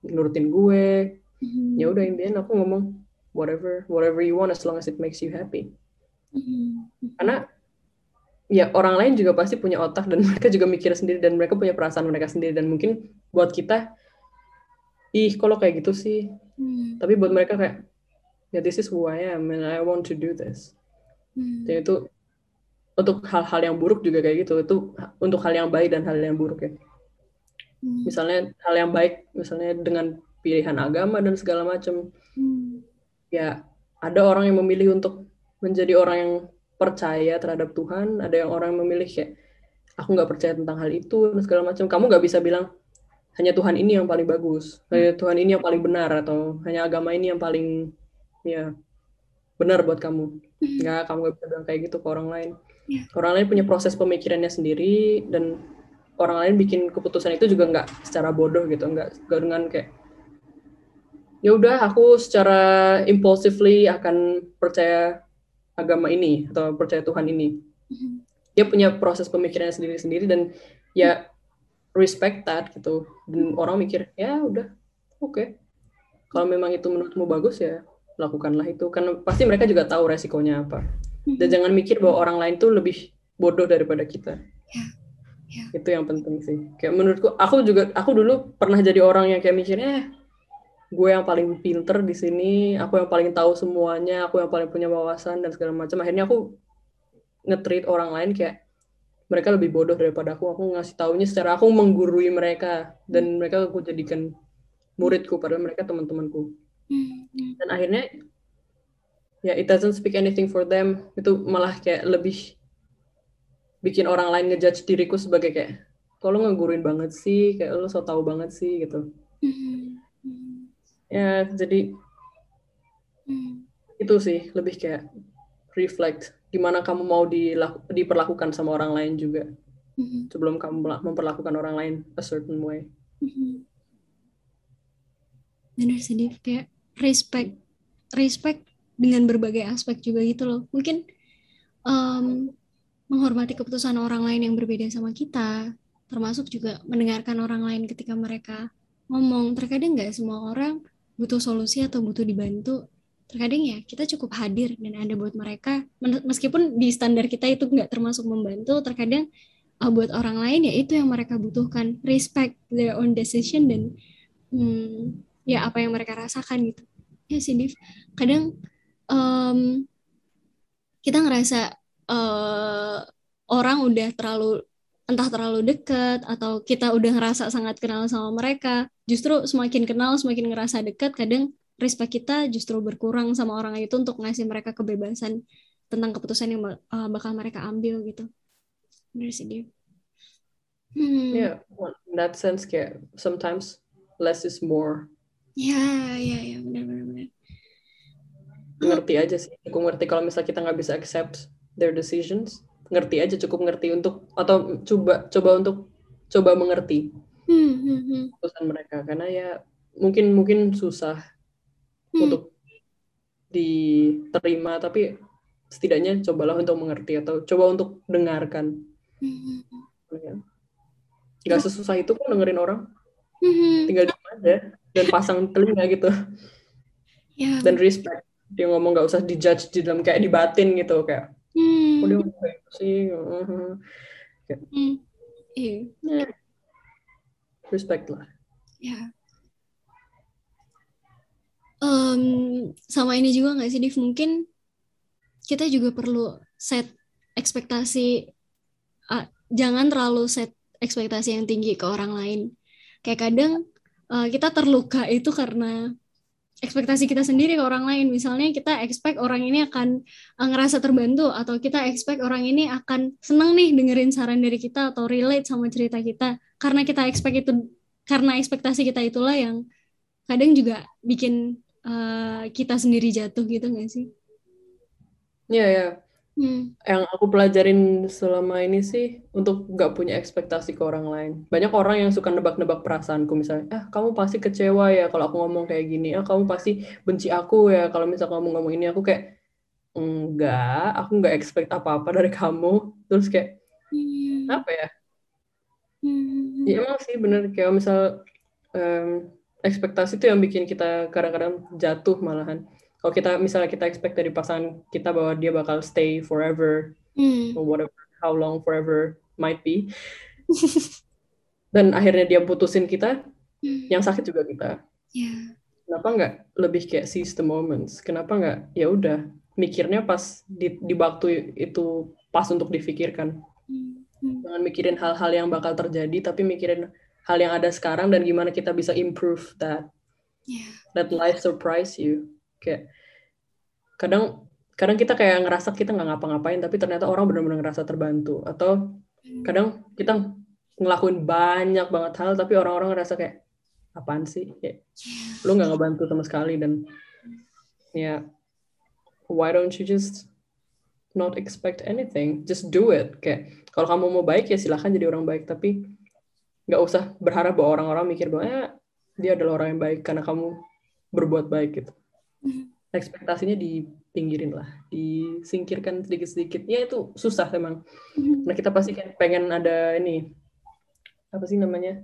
[SPEAKER 3] nurutin gue
[SPEAKER 2] Mhm.
[SPEAKER 3] ya udah intinya aku ngomong whatever whatever you want as long as it makes you happy
[SPEAKER 2] Mhm.
[SPEAKER 3] karena ya orang lain juga pasti punya otak dan mereka juga mikir sendiri dan mereka punya perasaan mereka sendiri dan mungkin buat kita ih kalau kayak gitu sih
[SPEAKER 2] Mhm.
[SPEAKER 3] tapi buat mereka kayak ya this is who I am and I want to do this.
[SPEAKER 2] Mhm.
[SPEAKER 3] dan itu untuk hal-hal yang buruk juga kayak gitu. Itu untuk hal yang baik dan hal yang buruk ya.
[SPEAKER 2] Mhm.
[SPEAKER 3] misalnya hal yang baik misalnya dengan pilihan agama dan segala macam.
[SPEAKER 2] Mhm.
[SPEAKER 3] ya ada orang yang memilih untuk menjadi orang yang percaya terhadap Tuhan. Ada yang orang yang memilih kayak aku nggak percaya tentang hal itu dan segala macam. Kamu nggak bisa bilang hanya Tuhan ini yang paling bagus. Hanya Tuhan ini yang paling benar atau hanya agama ini yang paling ya benar buat kamu
[SPEAKER 2] Mhm.
[SPEAKER 3] nggak kamu nggak bisa bilang kayak gitu ke orang lain
[SPEAKER 2] Ya.
[SPEAKER 3] orang lain punya proses pemikirannya sendiri dan orang lain bikin keputusan itu juga nggak secara bodoh gitu nggak dengan kayak ya udah aku secara impulsively akan percaya agama ini atau percaya Tuhan ini
[SPEAKER 2] Mhm.
[SPEAKER 3] dia punya proses pemikirannya sendiri-sendiri dan ya respect that gitu dan orang mikir ya udah oke kalau memang itu menurutmu bagus ya lakukanlah itu karena pasti mereka juga tahu resikonya apa dan
[SPEAKER 2] Mhm.
[SPEAKER 3] jangan mikir bahwa orang lain tuh lebih bodoh daripada kita
[SPEAKER 2] Ya, ya.
[SPEAKER 3] itu yang penting sih kayak menurutku aku juga aku dulu pernah jadi orang yang kayak mikirnya "Eh, gue yang paling pinter di sini aku yang paling tahu semuanya aku yang paling punya wawasan dan segala macam akhirnya aku nge-treat orang lain kayak mereka lebih bodoh daripada aku aku ngasih taunya secara aku menggurui mereka dan mereka aku jadikan muridku padahal mereka teman-temanku. Dan akhirnya ya it doesn't speak anything for them itu malah kayak lebih bikin orang lain ngejudge diriku sebagai kayak kalau ngeguruin banget sih kayak lo so tau banget sih gitu.
[SPEAKER 2] Mhm.
[SPEAKER 3] ya jadi itu sih lebih kayak reflect gimana kamu mau dilaku- diperlakukan sama orang lain juga sebelum kamu memperlakukan orang lain a certain way.
[SPEAKER 2] Bener sih. Kayak respect. Respect dengan berbagai aspek juga gitu loh. Mungkin em, menghormati keputusan orang lain yang berbeda sama kita, termasuk juga mendengarkan orang lain ketika mereka ngomong. Terkadang nggak semua orang butuh solusi atau butuh dibantu. Terkadang ya kita cukup hadir dan ada buat mereka. Meskipun di standar kita itu nggak termasuk membantu, terkadang uh, buat orang lain ya itu yang mereka butuhkan. Respect their own decision dan hmm, ya apa yang mereka rasakan gitu. Ya sih, Div. Kadang em, kita ngerasa eh, orang udah terlalu entah terlalu dekat atau kita udah ngerasa sangat kenal sama mereka. Justru semakin kenal, semakin ngerasa dekat, kadang respect kita justru berkurang sama orang itu untuk ngasih mereka kebebasan tentang keputusan yang eh, bakal mereka ambil gitu. Bener sih, Div. Hmm.
[SPEAKER 3] well, in that sense kayak sometimes less is more
[SPEAKER 2] Ya, ya, ya, benar, benar, benar.
[SPEAKER 3] ngerti aja sih aku ngerti kalau misalnya kita nggak bisa accept their decisions ngerti aja cukup ngerti untuk atau coba coba untuk coba mengerti
[SPEAKER 2] Hmm, hmm, hmm.
[SPEAKER 3] keputusan mereka karena ya mungkin mungkin susah
[SPEAKER 2] Hmm.
[SPEAKER 3] untuk diterima tapi setidaknya cobalah untuk mengerti atau coba untuk dengarkan
[SPEAKER 2] Hmm, hmm, hmm.
[SPEAKER 3] nggak sesusah itu kok dengerin orang
[SPEAKER 2] Mhm.
[SPEAKER 3] tinggal diem aja dan pasang telinga gitu
[SPEAKER 2] Ya.
[SPEAKER 3] dan respect dia ngomong nggak usah dijudge di dalam kayak dibatin gitu kayak
[SPEAKER 2] Hmm.
[SPEAKER 3] oh kayak gitu sih Mhm.
[SPEAKER 2] Hmm. Iya.
[SPEAKER 3] Ya. respect lah
[SPEAKER 2] Ya. Em, sama ini juga nggak sih, Div? Mungkin kita juga perlu set ekspektasi, ah, jangan terlalu set ekspektasi yang tinggi ke orang lain. Kayak kadang eh, kita terluka itu karena ekspektasi kita sendiri ke orang lain. Misalnya kita expect orang ini akan eh, ngerasa terbantu, atau kita expect orang ini akan seneng nih dengerin saran dari kita atau relate sama cerita kita. Karena kita expect itu karena ekspektasi kita itulah yang kadang juga bikin uh, kita sendiri jatuh gitu nggak sih?
[SPEAKER 3] ya ya
[SPEAKER 2] Hmm.
[SPEAKER 3] yang aku pelajarin selama ini sih untuk nggak punya ekspektasi ke orang lain. Banyak orang yang suka nebak-nebak perasaanku misalnya, ah kamu pasti kecewa ya kalau aku ngomong kayak gini, ah kamu pasti benci aku ya kalau misal kamu ngomong ini. Aku kayak enggak, aku nggak expect apa-apa dari kamu. Terus kayak
[SPEAKER 2] Hmm.
[SPEAKER 3] apa ya?
[SPEAKER 2] Hmm.
[SPEAKER 3] Ya emang sih bener kayak misal em, ekspektasi itu yang bikin kita kadang-kadang jatuh malahan. Kalau kita misalnya kita expect dari pasangan kita bahwa dia bakal stay forever,
[SPEAKER 2] Hmm.
[SPEAKER 3] or whatever how long forever might be dan akhirnya dia putusin kita
[SPEAKER 2] Hmm.
[SPEAKER 3] yang sakit juga kita
[SPEAKER 2] Ya.
[SPEAKER 3] kenapa nggak lebih kayak seize the moments kenapa nggak ya udah mikirnya pas di, di waktu itu pas untuk difikirkan
[SPEAKER 2] Hmm. Hmm.
[SPEAKER 3] jangan mikirin hal-hal yang bakal terjadi tapi mikirin hal yang ada sekarang dan gimana kita bisa improve that
[SPEAKER 2] Ya.
[SPEAKER 3] let life surprise you kayak kadang kadang kita kayak ngerasa kita nggak ngapa-ngapain tapi ternyata orang benar-benar ngerasa terbantu. Atau kadang kita ngelakuin banyak banget hal tapi orang-orang ngerasa kayak apaan sih? Kayak lu nggak ngebantu sama sekali. Dan ya why don't you just not expect anything? Just do it. Kayak kalau kamu mau baik ya silahkan jadi orang baik. Tapi nggak usah berharap bahwa orang-orang mikir bahwa eh, dia adalah orang yang baik karena kamu berbuat baik gitu.
[SPEAKER 2] Hmm.
[SPEAKER 3] Ekspektasinya dipinggirin lah disingkirkan sedikit-sedikit. Ya itu susah emang.
[SPEAKER 2] Hmm.
[SPEAKER 3] Nah kita pasti kan pengen ada ini apa sih namanya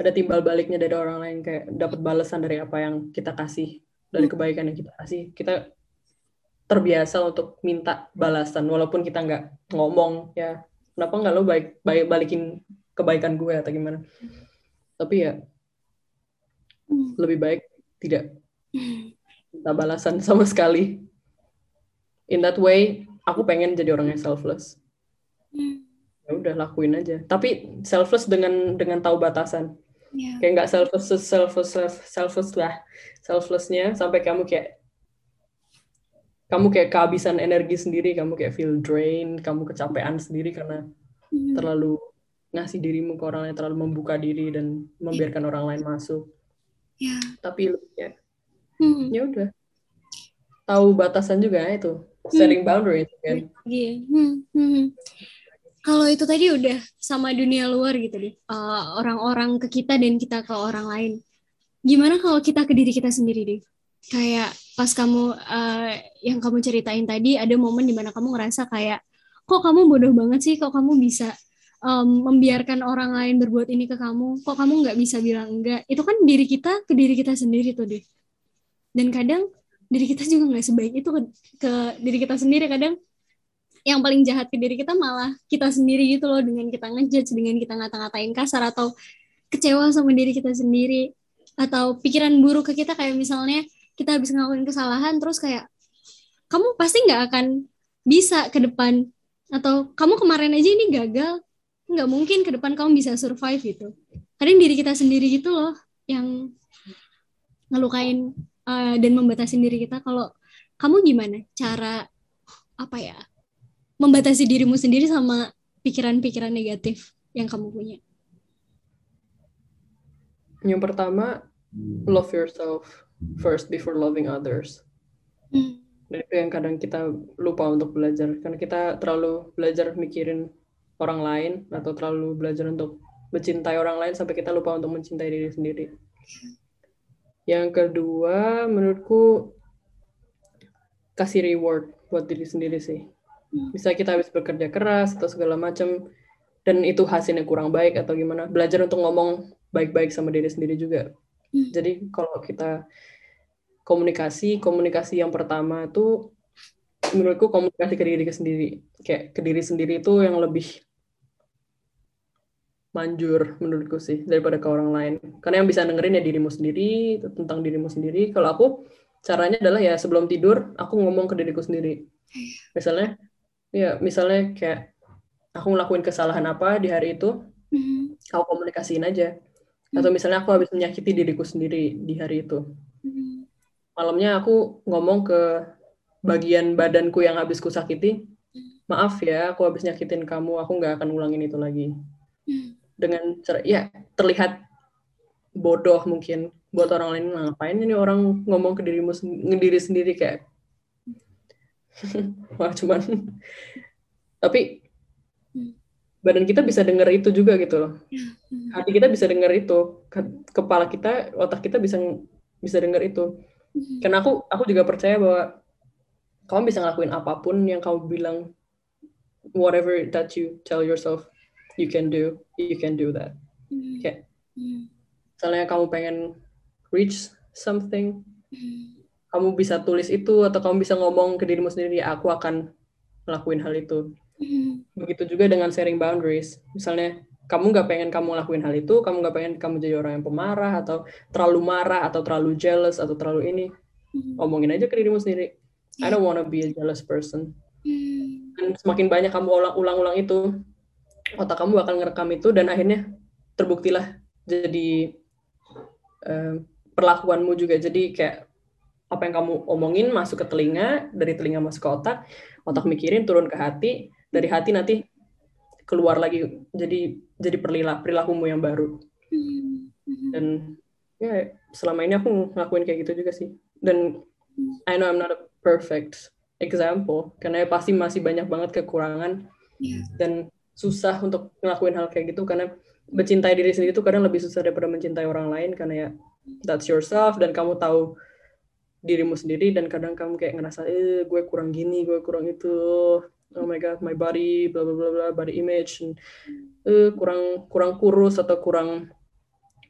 [SPEAKER 3] ada timbal baliknya dari orang lain kayak dapat balasan dari apa yang kita kasih dari kebaikan yang kita kasih. Kita terbiasa untuk minta balasan walaupun kita nggak ngomong ya kenapa nggak lo baik baik balikin kebaikan gue atau gimana? Tapi ya
[SPEAKER 2] Hmm.
[SPEAKER 3] lebih baik tidak minta balasan sama sekali in that way aku pengen jadi orang yang selfless
[SPEAKER 2] Hmm.
[SPEAKER 3] ya udah lakuin aja tapi selfless dengan dengan tahu batasan
[SPEAKER 2] Ya.
[SPEAKER 3] kayak nggak selfless selfless self- selfless lah selflessnya sampai kamu kayak kamu kayak kehabisan energi sendiri kamu kayak feel drain kamu kecapean sendiri karena
[SPEAKER 2] Hmm.
[SPEAKER 3] terlalu ngasih dirimu ke orang lain terlalu membuka diri dan membiarkan orang lain masuk
[SPEAKER 2] Ya.
[SPEAKER 3] tapi ya
[SPEAKER 2] Hmm.
[SPEAKER 3] ya udah tahu batasan juga ya itu setting boundaries kan
[SPEAKER 2] Iya. Hmm, hmm. Kalau itu tadi udah sama dunia luar gitu deh. Eh, orang-orang ke kita dan kita ke orang lain. Gimana kalau kita ke diri kita sendiri deh? Kayak pas kamu eh, yang kamu ceritain tadi ada momen di mana kamu ngerasa kayak kok kamu bodoh banget sih, kok kamu bisa em, membiarkan orang lain berbuat ini ke kamu, kok kamu nggak bisa bilang enggak? Itu kan diri kita ke diri kita sendiri tuh deh. Dan kadang diri kita juga nggak sebaik itu ke, ke diri kita sendiri. Kadang yang paling jahat ke diri kita malah kita sendiri gitu loh. Dengan kita ngejudge dengan kita ngata-ngatain kasar atau kecewa sama diri kita sendiri. Atau pikiran buruk ke kita kayak misalnya kita habis ngelakuin kesalahan terus kayak kamu pasti nggak akan bisa ke depan. Atau kamu kemarin aja ini gagal nggak mungkin ke depan kamu bisa survive gitu. Kadang diri kita sendiri gitu loh yang ngelukain uh, dan membatasin diri kita kalau kamu gimana cara apa ya membatasi dirimu sendiri sama pikiran-pikiran negatif yang kamu punya.
[SPEAKER 3] yang pertama love yourself first before loving others
[SPEAKER 2] Hmm.
[SPEAKER 3] Dan itu yang kadang kita lupa untuk belajar karena kita terlalu belajar mikirin orang lain atau terlalu belajar untuk mencintai orang lain sampai kita lupa untuk mencintai diri sendiri. Yang kedua, menurutku kasih reward buat diri sendiri sih. Bisa kita habis bekerja keras atau segala macam, dan itu hasilnya kurang baik atau gimana belajar untuk ngomong baik-baik sama diri sendiri juga
[SPEAKER 2] Hmm.
[SPEAKER 3] jadi kalau kita komunikasi komunikasi yang pertama itu menurutku komunikasi ke diri sendiri kayak ke diri sendiri itu yang lebih manjur menurutku sih daripada ke orang lain. Karena yang bisa dengerin ya dirimu sendiri tentang dirimu sendiri. Kalau aku caranya adalah ya sebelum tidur aku ngomong ke diriku sendiri. Misalnya ya misalnya kayak aku ngelakuin kesalahan apa di hari itu
[SPEAKER 2] Hmm.
[SPEAKER 3] aku komunikasiin aja. Atau misalnya aku habis menyakiti diriku sendiri di hari itu.
[SPEAKER 2] Hmm.
[SPEAKER 3] malamnya aku ngomong ke bagian badanku yang habis kusakiti maaf ya aku habis nyakitin kamu aku nggak akan ulangin itu lagi.
[SPEAKER 2] Hmm.
[SPEAKER 3] Dengan cara ya terlihat bodoh mungkin buat orang lain ngapain ini orang ngomong ke dirimu sen- diri sendiri? Kayak wah cuman tapi badan kita bisa denger itu juga gitu loh.
[SPEAKER 2] Hmm.
[SPEAKER 3] hati kita bisa denger itu. Ke- kepala kita otak kita bisa bisa denger itu.
[SPEAKER 2] Hmm.
[SPEAKER 3] karena aku aku juga percaya bahwa kamu bisa ngelakuin apa pun yang kamu bilang whatever that you tell yourself you can do you can do that
[SPEAKER 2] Hmm.
[SPEAKER 3] kayak
[SPEAKER 2] Hmm.
[SPEAKER 3] misalnya kamu pengen reach something
[SPEAKER 2] Hmm.
[SPEAKER 3] kamu bisa tulis itu atau kamu bisa ngomong ke dirimu sendiri aku akan ngelakuin hal itu
[SPEAKER 2] Hmm.
[SPEAKER 3] begitu juga dengan sharing boundaries misalnya kamu nggak pengen kamu ngelakuin hal itu kamu nggak pengen kamu jadi orang yang pemarah atau terlalu marah atau terlalu jealous atau terlalu ini
[SPEAKER 2] Hmm.
[SPEAKER 3] omongin aja ke dirimu sendiri I don't wanna be a jealous person
[SPEAKER 2] Hmm.
[SPEAKER 3] dan semakin banyak kamu ulang- ulang-ulang itu otak kamu bakal ngerekam itu dan akhirnya terbuktilah jadi eh, perlakuanmu juga jadi kayak apa yang kamu omongin masuk ke telinga dari telinga masuk ke otak otak mikirin turun ke hati dari hati nanti keluar lagi jadi jadi perlila- perilakumu yang baru.
[SPEAKER 2] Hmm.
[SPEAKER 3] dan ya selama ini aku ngelakuin kayak gitu juga sih dan I know I'm not a perfect example karena ya pasti masih banyak banget kekurangan
[SPEAKER 2] Iya.
[SPEAKER 3] dan susah untuk ngelakuin hal kayak gitu karena mencintai diri sendiri itu kadang lebih susah daripada mencintai orang lain karena ya that's yourself dan kamu tahu dirimu sendiri dan kadang kamu kayak ngerasa eh gue kurang gini gue kurang itu. Oh my god my body bla bla bla bla body image. And, eh kurang kurang kurus atau kurang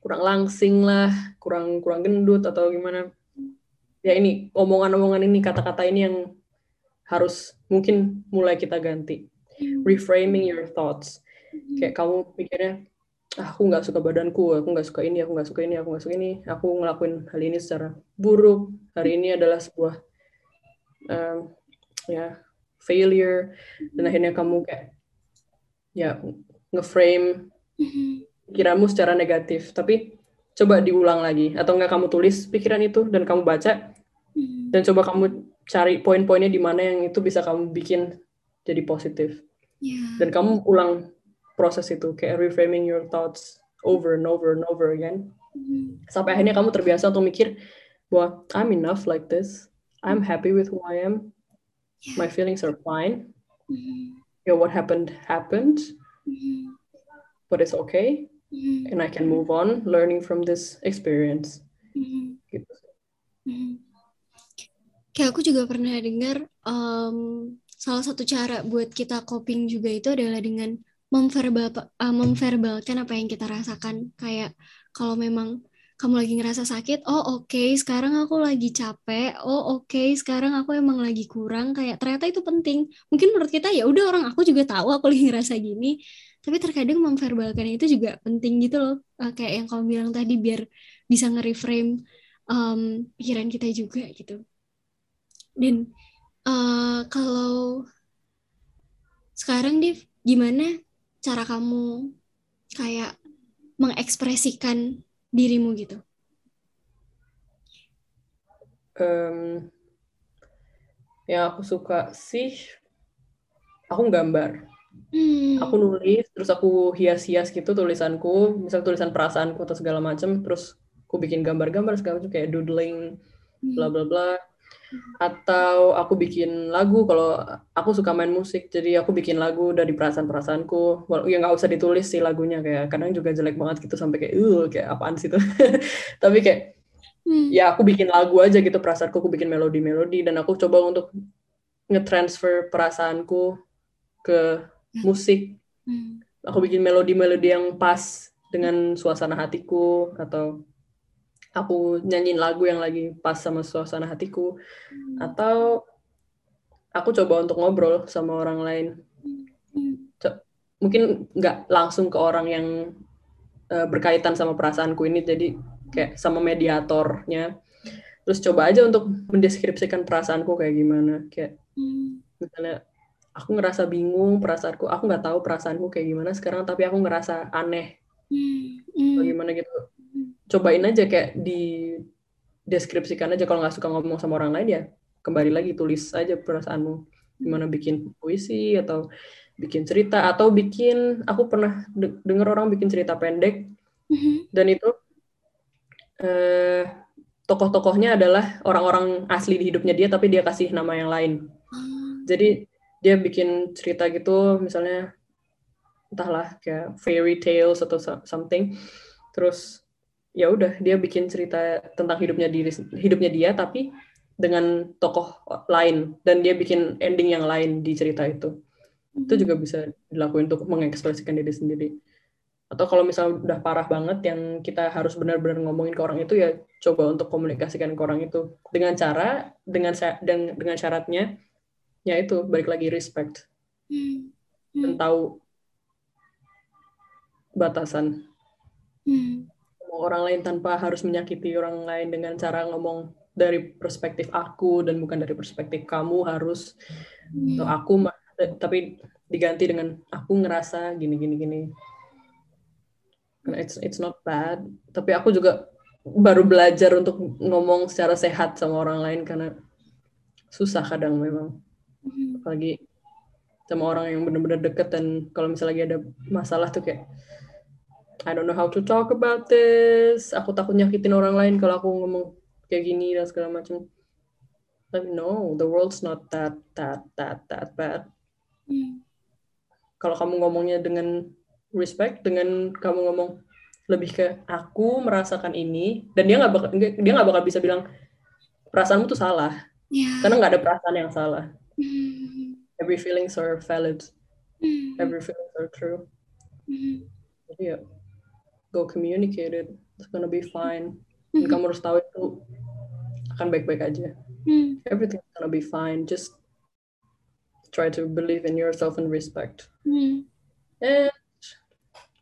[SPEAKER 3] kurang langsing lah kurang kurang gendut atau gimana. Ya ini omongan-omongan ini kata-kata ini yang harus mungkin mulai kita ganti reframing your thoughts. Kayak kamu mikirnya "Ah, aku nggak suka badanku aku nggak suka ini aku nggak suka ini aku nggak suka ini. Aku ngelakuin hal ini secara buruk. Hari ini adalah sebuah um, ya failure. Dan akhirnya kamu kayak ya ngeframe
[SPEAKER 2] Hmm.
[SPEAKER 3] pikiranmu secara negatif. Tapi coba diulang lagi. Atau enggak kamu tulis pikiran itu dan kamu baca dan coba kamu cari poin-poinnya di mana yang itu bisa kamu bikin jadi positif
[SPEAKER 2] Ya.
[SPEAKER 3] dan kamu ulang proses itu kayak reframing your thoughts over and over and over again
[SPEAKER 2] Hmm.
[SPEAKER 3] sampai akhirnya kamu terbiasa untuk mikir bahwa I'm enough like this I'm happy with who I am my feelings are fine
[SPEAKER 2] Hmm.
[SPEAKER 3] yeah what happened happened
[SPEAKER 2] Hmm.
[SPEAKER 3] but it's okay
[SPEAKER 2] Hmm.
[SPEAKER 3] and I can move on learning from this experience
[SPEAKER 2] Hmm.
[SPEAKER 3] gitu
[SPEAKER 2] Hmm. Kayak aku juga pernah dengar em, salah satu cara buat kita coping juga itu adalah dengan memverbal eh, memverbalkan apa yang kita rasakan. Kayak kalau memang kamu lagi ngerasa sakit, oh oke, sekarang aku lagi capek, oh oke, sekarang aku emang lagi kurang. Kayak ternyata itu penting. Mungkin menurut kita ya udah orang aku juga tahu aku lagi ngerasa gini, tapi terkadang memverbalkan itu juga penting gitu loh. Eh, kayak yang kamu bilang tadi biar bisa nge-reframe em, pikiran kita juga gitu. Dan eh, kalau sekarang Div, gimana cara kamu kayak mengekspresikan dirimu gitu?
[SPEAKER 3] Em, yang aku suka sih aku gambar
[SPEAKER 2] Hmm.
[SPEAKER 3] aku nulis terus aku hias-hias gitu tulisanku misal tulisan perasaanku atau segala macam terus aku bikin gambar-gambar segala macam kayak doodling bla bla bla atau aku bikin lagu kalau aku suka main musik jadi aku bikin lagu dari perasaan-perasaanku Wal- ya nggak usah ditulis sih lagunya kayak kadang juga jelek banget gitu sampai kayak uh kayak apaan sih itu tapi kayak
[SPEAKER 2] Hmm.
[SPEAKER 3] ya aku bikin lagu aja gitu perasaanku aku bikin melodi-melodi dan aku coba untuk nge-transfer perasaanku ke musik
[SPEAKER 2] Hmm.
[SPEAKER 3] aku bikin melodi-melodi yang pas dengan suasana hatiku atau aku nyanyiin lagu yang lagi pas sama suasana hatiku. Atau aku coba untuk ngobrol sama orang lain. Co- mungkin nggak langsung ke orang yang uh, berkaitan sama perasaanku ini jadi kayak sama mediatornya. Terus coba aja untuk mendeskripsikan perasaanku kayak gimana. Kayak misalnya aku ngerasa bingung perasaanku aku nggak tahu perasaanku kayak gimana sekarang tapi aku ngerasa aneh. Bagaimana gitu cobain aja kayak di deskripsikan aja kalau nggak suka ngomong sama orang lain ya kembali lagi tulis aja perasaanmu. Gimana bikin puisi atau bikin cerita atau bikin aku pernah de denger orang bikin cerita pendek. Dan itu eh, tokoh-tokohnya adalah orang-orang asli di hidupnya dia tapi dia kasih nama yang lain. Jadi dia bikin cerita gitu misalnya entahlah kayak fairy tales atau something. Terus ya udah dia bikin cerita tentang hidupnya diri hidupnya dia tapi dengan tokoh lain. Dan dia bikin ending yang lain di cerita itu. Itu juga bisa dilakukan untuk mengekspresikan diri sendiri. Atau kalau misalnya udah parah banget yang kita harus benar-benar ngomongin ke orang itu ya coba untuk komunikasikan ke orang itu. Dengan cara dengan dengan, dengan syaratnya ya itu balik lagi respect. Hmm. Hmm. dan tahu batasan. Hmm. Orang lain tanpa harus menyakiti orang lain dengan cara ngomong dari perspektif aku dan bukan dari perspektif kamu harus hmm. atau aku tapi diganti dengan aku ngerasa gini gini gini it's it's not bad tapi aku juga baru belajar untuk ngomong secara sehat sama orang lain karena susah kadang memang hmm. apalagi sama orang yang benar-benar deket dan kalau misalnya lagi ada masalah tuh kayak I don't know how to talk about this. Aku takut nyakitin orang lain kalau aku ngomong kayak gini dan segala macam. But no, the world's not that that that that bad. Hmm. Kalau kamu ngomongnya dengan respect, dengan kamu ngomong lebih ke aku merasakan ini, dan dia nggak bakal dia nggak bakal bisa bilang perasaanmu tuh salah, yeah. karena nggak ada perasaan yang salah. Hmm. Every feelings are valid. Hmm. Every feelings are true. Hmm. Jadi ya go communicate it it's gonna be fine dan mm-hmm. kamu harus tahu itu akan baik-baik aja mm. everything's gonna be fine just try to believe in yourself and respect mm. and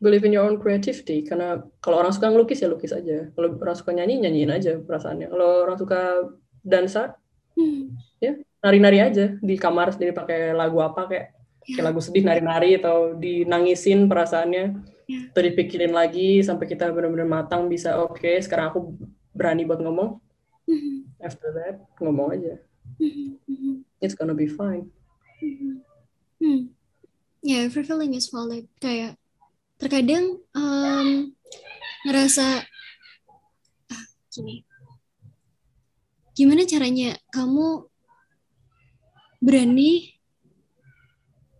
[SPEAKER 3] believe in your own creativity karena kalau orang suka ngelukis ya lukis aja kalau orang suka nyanyi nyanyiin aja perasaannya kalau orang suka dansa mm. ya nari-nari aja di kamar sendiri pakai lagu apa kayak yeah. kayak lagu sedih nari-nari atau dinangisin perasaannya yeah. atau dipikirin lagi sampai kita benar-benar matang bisa oke okay, sekarang aku berani buat ngomong mm-hmm. after that ngomong aja mm-hmm. it's gonna be fine
[SPEAKER 2] mm-hmm. hmm. yeah every feeling is valid kayak terkadang um, ngerasa ah, gini gimana caranya kamu berani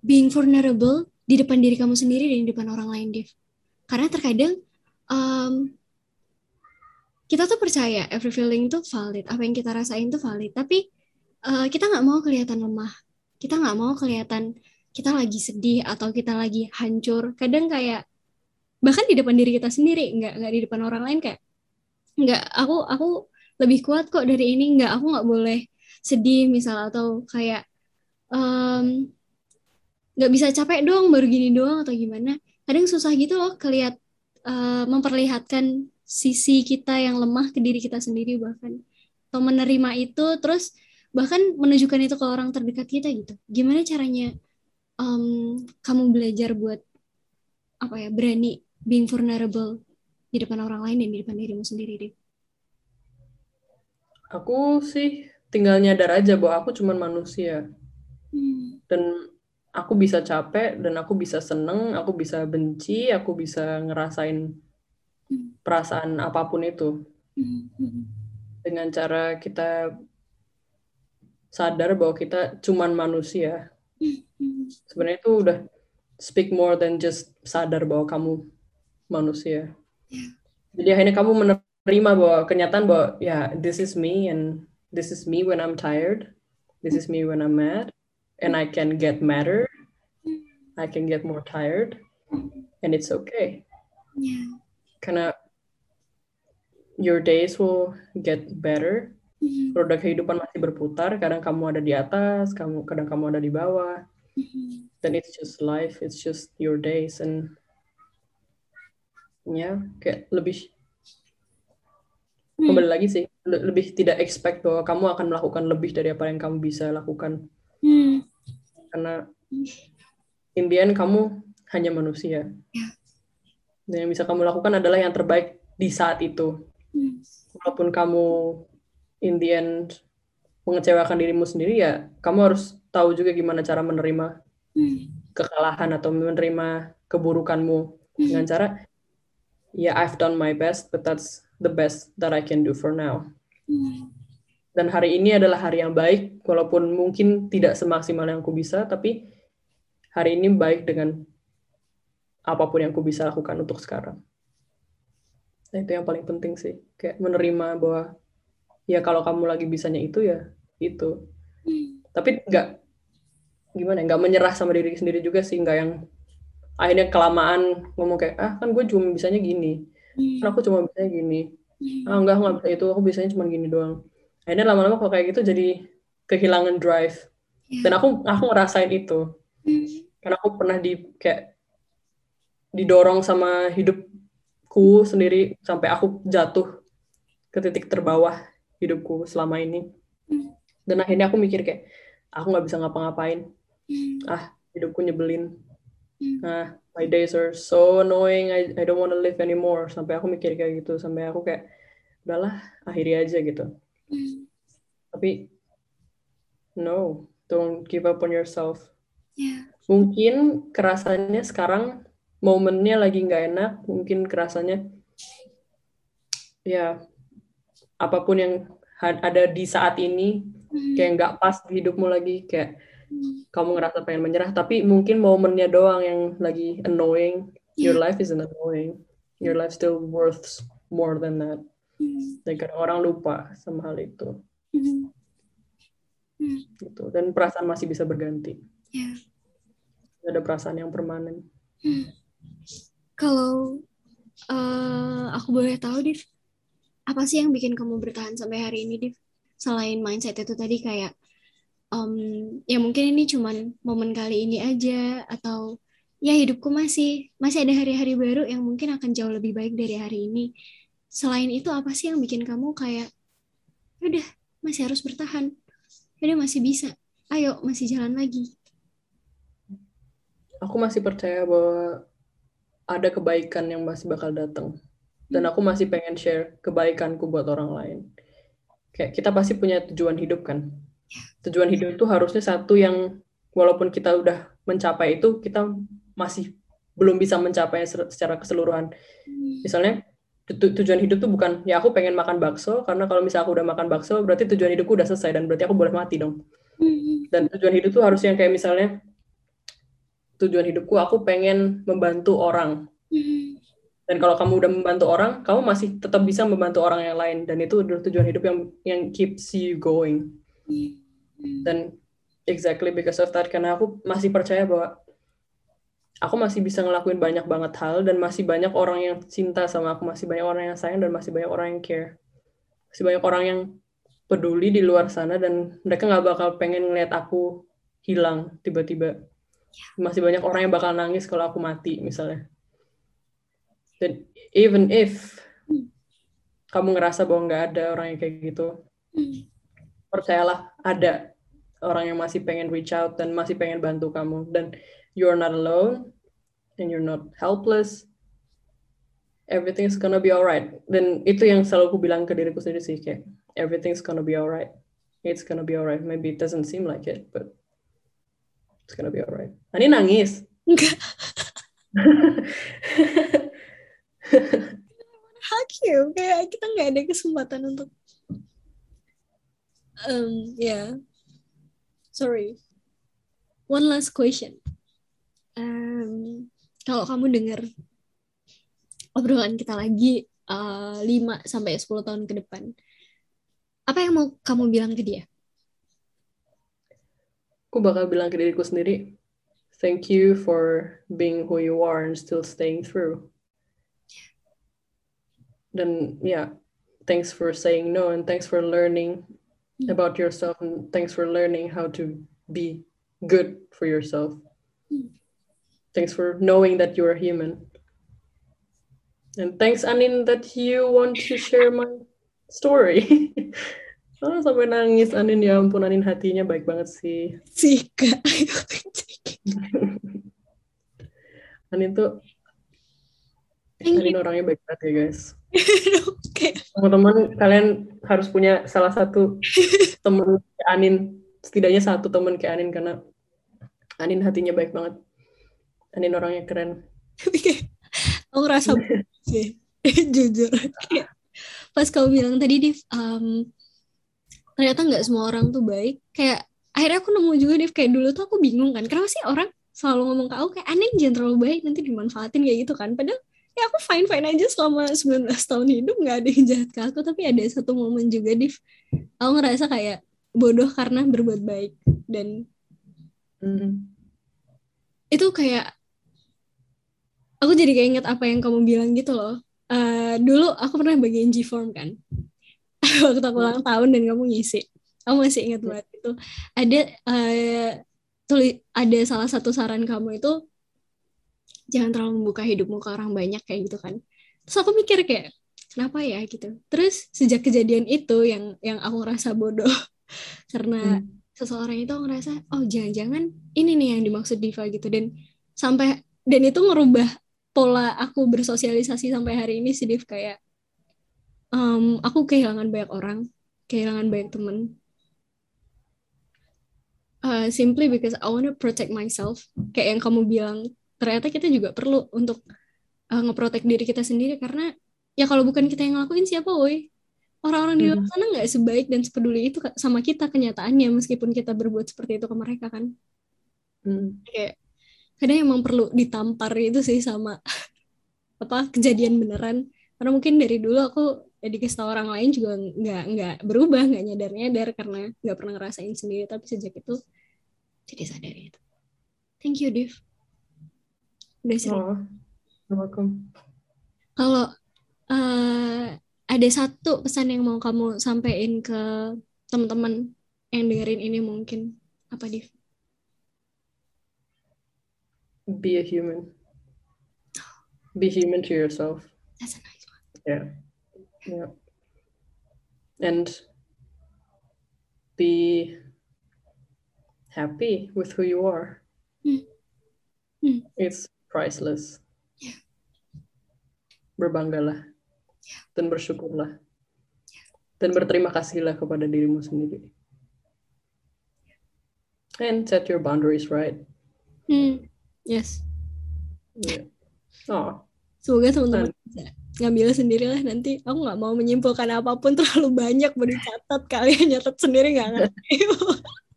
[SPEAKER 2] being vulnerable di depan diri kamu sendiri dan di depan orang lain, Dev. Karena terkadang um, kita tuh percaya every feeling tuh valid, apa yang kita rasain tuh valid, tapi uh, kita nggak mau kelihatan lemah, kita nggak mau kelihatan kita lagi sedih atau kita lagi hancur. Kadang kayak bahkan di depan diri kita sendiri, nggak nggak di depan orang lain kayak nggak aku aku lebih kuat kok dari ini, nggak aku nggak boleh sedih misal atau kayak um, nggak bisa capek dong baru gini doang atau gimana. Kadang susah gitu loh kelihat uh, memperlihatkan sisi kita yang lemah ke diri kita sendiri bahkan. Atau menerima itu terus bahkan menunjukkan itu ke orang terdekat kita gitu. Gimana caranya um, kamu belajar buat apa ya berani being vulnerable di depan orang lain dan di depan dirimu sendiri deh
[SPEAKER 3] aku sih tinggal nyadar aja bahwa aku cuma manusia. Hmm. dan aku bisa capek dan aku bisa seneng, aku bisa benci, aku bisa ngerasain perasaan apa pun itu. Dengan cara kita sadar bahwa kita cuman manusia. Sebenarnya itu udah speak more than just sadar bahwa kamu manusia. Jadi akhirnya kamu menerima bahwa kenyataan bahwa ya yeah, this is me and this is me when I'm tired. This is me when I'm mad and I can get madder, I can get more tired, and it's okay.
[SPEAKER 2] Yeah.
[SPEAKER 3] karena your days will get better.
[SPEAKER 2] Mhm.
[SPEAKER 3] roda kehidupan masih berputar. Kadang kamu ada di atas kamu kadang kamu ada di bawah.
[SPEAKER 2] Mhm.
[SPEAKER 3] dan it's just life. It's just your days. And ya kayak lebih
[SPEAKER 2] Hmm.
[SPEAKER 3] kembali lagi sih. Le- lebih tidak expect bahwa kamu akan melakukan lebih dari apa yang kamu bisa lakukan
[SPEAKER 2] Hmm.
[SPEAKER 3] karena end kamu hanya manusia
[SPEAKER 2] Ya.
[SPEAKER 3] dan yang bisa kamu lakukan adalah yang terbaik di saat itu
[SPEAKER 2] Hmm.
[SPEAKER 3] walaupun kamu in the end mengecewakan dirimu sendiri ya kamu harus tahu juga gimana cara menerima
[SPEAKER 2] Hmm.
[SPEAKER 3] kekalahan atau menerima keburukanmu dengan cara ya I've done my best but that's the best that I can do for now
[SPEAKER 2] Hmm.
[SPEAKER 3] Dan hari ini adalah hari yang baik walaupun mungkin tidak semaksimal yang aku bisa tapi hari ini baik dengan apa pun yang aku bisa lakukan untuk sekarang nah, itu yang paling penting sih kayak menerima bahwa ya kalau kamu lagi bisanya itu ya itu
[SPEAKER 2] Hmm.
[SPEAKER 3] tapi nggak gimana ya, nggak menyerah sama diri sendiri juga sih nggak yang akhirnya kelamaan ngomong kayak ah kan gue cuma bisanya gini
[SPEAKER 2] Hmm.
[SPEAKER 3] kan aku cuma bisanya gini
[SPEAKER 2] Hmm.
[SPEAKER 3] ah enggak nggak bisa itu aku bisanya cuma gini doang akhirnya lama-lama kalau kayak gitu jadi kehilangan drive
[SPEAKER 2] Ya.
[SPEAKER 3] dan aku aku ngerasain itu
[SPEAKER 2] Hmm.
[SPEAKER 3] karena aku pernah di kayak didorong sama hidupku sendiri sampai aku jatuh ke titik terbawah hidupku selama ini
[SPEAKER 2] Hmm.
[SPEAKER 3] dan akhirnya aku mikir kayak aku nggak bisa ngapa-ngapain
[SPEAKER 2] Hmm.
[SPEAKER 3] ah hidupku nyebelin
[SPEAKER 2] Hmm.
[SPEAKER 3] ah my days are so annoying I, I don't want to live anymore sampai aku mikir kayak gitu sampai aku kayak udahlah akhiri aja gitu
[SPEAKER 2] Hmm.
[SPEAKER 3] tapi no don't give up on yourself
[SPEAKER 2] Ya.
[SPEAKER 3] mungkin kerasanya sekarang momennya lagi nggak enak mungkin kerasanya ya apa pun yang ada di saat ini
[SPEAKER 2] Hmm.
[SPEAKER 3] kayak nggak pas di hidupmu lagi kayak
[SPEAKER 2] Hmm.
[SPEAKER 3] kamu ngerasa pengen menyerah tapi mungkin momennya doang yang lagi annoying your life isn't annoying your life still worth more than that
[SPEAKER 2] Hmm.
[SPEAKER 3] orang lupa sama hal itu
[SPEAKER 2] Hmm.
[SPEAKER 3] gitu dan perasaan masih bisa berganti. Nggak ada perasaan yang permanen
[SPEAKER 2] Hmm. Kalau eh, aku boleh tahu, Div, apa sih yang bikin kamu bertahan sampai hari ini, Div? Selain mindset itu tadi kayak, em, ya mungkin ini cuman momen kali ini aja, atau ya hidupku masih masih ada hari-hari baru yang mungkin akan jauh lebih baik dari hari ini. Selain itu apa sih yang bikin kamu kayak, udah masih harus bertahan, udah masih bisa, ayo masih jalan lagi.
[SPEAKER 3] aku masih percaya bahwa ada kebaikan yang masih bakal datang. Dan aku masih pengen share kebaikanku buat orang lain. Kayak kita pasti punya tujuan hidup kan? Tujuan hidup itu harusnya satu yang walaupun kita udah mencapai itu kita masih belum bisa mencapai secara keseluruhan. Misalnya tu- tujuan hidup tuh bukan ya aku pengen makan bakso karena kalau misalnya aku udah makan bakso berarti tujuan hidupku udah selesai dan berarti aku boleh mati dong
[SPEAKER 2] Hmm.
[SPEAKER 3] dan tujuan hidup tuh harusnya kayak misalnya tujuan hidupku aku pengen membantu orang
[SPEAKER 2] Hmm.
[SPEAKER 3] dan kalau kamu udah membantu orang kamu masih tetap bisa membantu orang yang lain dan itu adalah tujuan hidup yang yang keeps you going
[SPEAKER 2] Hmm.
[SPEAKER 3] dan exactly because of that karena aku masih percaya bahwa aku masih bisa ngelakuin banyak banget hal dan masih banyak orang yang cinta sama aku masih banyak orang yang sayang dan masih banyak orang yang care. Masih banyak orang yang peduli di luar sana dan mereka nggak bakal pengen ngeliat aku hilang tiba-tiba. Masih banyak orang yang bakal nangis kalau aku mati misalnya. Dan even if kamu ngerasa bahwa nggak ada orang yang kayak gitu percayalah ada orang yang masih pengen reach out dan masih pengen bantu kamu. Dan you're not alone and you're not helpless everything's gonna be alright dan itu yang selalu aku bilang ke diriku sendiri sih kayak everything's gonna be alright it's gonna be alright maybe it doesn't seem like it but it's gonna be alright Ani nangis.
[SPEAKER 2] Enggak. Hak you, kayak kita nggak ada kesempatan untuk um ya sorry. One last question um, kalau kamu dengar obrolan kita lagi uh, 5 sampai 10 tahun ke depan apa yang mau kamu bilang ke dia
[SPEAKER 3] aku bakal bilang ke diriku sendiri thank you for being who you are and still staying through. Then yeah, thanks for saying no and thanks for learning
[SPEAKER 2] Mm.
[SPEAKER 3] about yourself and thanks for learning how to be good for yourself.
[SPEAKER 2] Mm.
[SPEAKER 3] Thanks for knowing that you're a human. And thanks Anin that you want to share my story. oh, sampai nangis Anin ya ampun Anin hatinya baik banget sih.
[SPEAKER 2] Sika.
[SPEAKER 3] Anin tuh
[SPEAKER 2] Thank
[SPEAKER 3] Anin orangnya baik banget ya guys.
[SPEAKER 2] Oke.
[SPEAKER 3] Teman-teman kalian harus punya salah satu teman Anin, setidaknya satu teman kayak Anin karena Anin hatinya baik banget. Anin orangnya keren.
[SPEAKER 2] Aku ngerasa sih. Jujur. Pas kau bilang tadi, Div, um, ternyata nggak semua orang tuh baik. Kayak akhirnya aku nemu juga, Div, kayak dulu tuh aku bingung kan. Kenapa sih orang selalu ngomong ke aku kayak aneh jangan terlalu baik nanti dimanfaatin kayak gitu kan. Padahal ya aku fine fine aja selama 19 tahun hidup nggak ada yang jahat ke aku tapi ada satu momen juga Div aku ngerasa kayak bodoh karena berbuat baik dan
[SPEAKER 3] Hmm.
[SPEAKER 2] itu kayak aku jadi kayak inget apa yang kamu bilang gitu loh. Eh, dulu aku pernah bagian G-form kan. Waktu aku ulang tahun dan kamu ngisi. Aku masih ingat banget itu. Ada eh tuli ada salah satu saran kamu itu jangan terlalu membuka hidupmu ke orang banyak kayak gitu kan. Terus aku mikir kayak kenapa ya? gitu. Terus sejak kejadian itu yang yang aku ngerasa bodoh. Karena
[SPEAKER 3] Hmm.
[SPEAKER 2] seseorang itu aku ngerasa oh jangan-jangan ini nih yang dimaksud diva gitu. Dan sampai dan itu ngerubah pola aku bersosialisasi sampai hari ini sih Div. Kayak em, aku kehilangan banyak orang kehilangan banyak temen. Uh, simply because I want to protect myself. Kayak yang kamu bilang ternyata kita juga perlu untuk uh, ngeprotek diri kita sendiri karena ya kalau bukan kita yang ngelakuin siapa woi? Orang-orang di luar
[SPEAKER 3] Mhm.
[SPEAKER 2] sana nggak sebaik dan sepeduli itu sama kita kenyataannya meskipun kita berbuat seperti itu ke mereka kan?
[SPEAKER 3] Hmm.
[SPEAKER 2] kayak kadang emang perlu ditampar itu sih sama apa kejadian beneran. Karena mungkin dari dulu aku ya dikasih tau orang lain juga nggak nggak berubah nggak nyadar nyadar karena nggak pernah ngerasain sendiri. Tapi sejak itu jadi sadar itu thank you Div. Udah sering
[SPEAKER 3] Oh, welcome.
[SPEAKER 2] kalau eh, ada satu pesan yang mau kamu sampaikan ke teman-teman yang dengerin ini mungkin apa Div
[SPEAKER 3] Be a human. Be human to yourself.
[SPEAKER 2] that's a nice one
[SPEAKER 3] Yeah. Yeah. And be happy with who you are.
[SPEAKER 2] Hmm. Hmm.
[SPEAKER 3] It's priceless.
[SPEAKER 2] Yeah.
[SPEAKER 3] Berbanggalah. Dan bersyukurlah. Dan berterima kasihlah kepada dirimu sendiri. And set your boundaries right.
[SPEAKER 2] hmm. Yes
[SPEAKER 3] Yeah. Oh,
[SPEAKER 2] Semoga teman-teman bisa ngambil sendiri lah nanti. Aku nggak mau menyimpulkan apa pun terlalu banyak baru dicatat kalian nyatet sendiri nggak ngerti.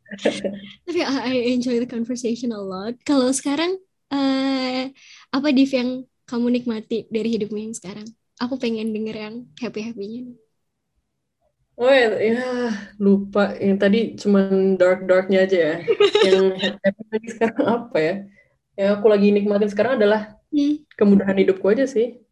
[SPEAKER 2] Tapi I enjoy the conversation a lot. Kalau sekarang eh apa div yang kamu nikmati dari hidupmu yang sekarang? Aku pengen denger yang happy happynya.
[SPEAKER 3] Oh ya, ya, lupa. Yang tadi cuman dark-darknya aja ya. Yang happy lagi sekarang apa ya? Yang aku lagi nikmatin sekarang adalah
[SPEAKER 2] Hmm.
[SPEAKER 3] kemudahan hidupku aja sih.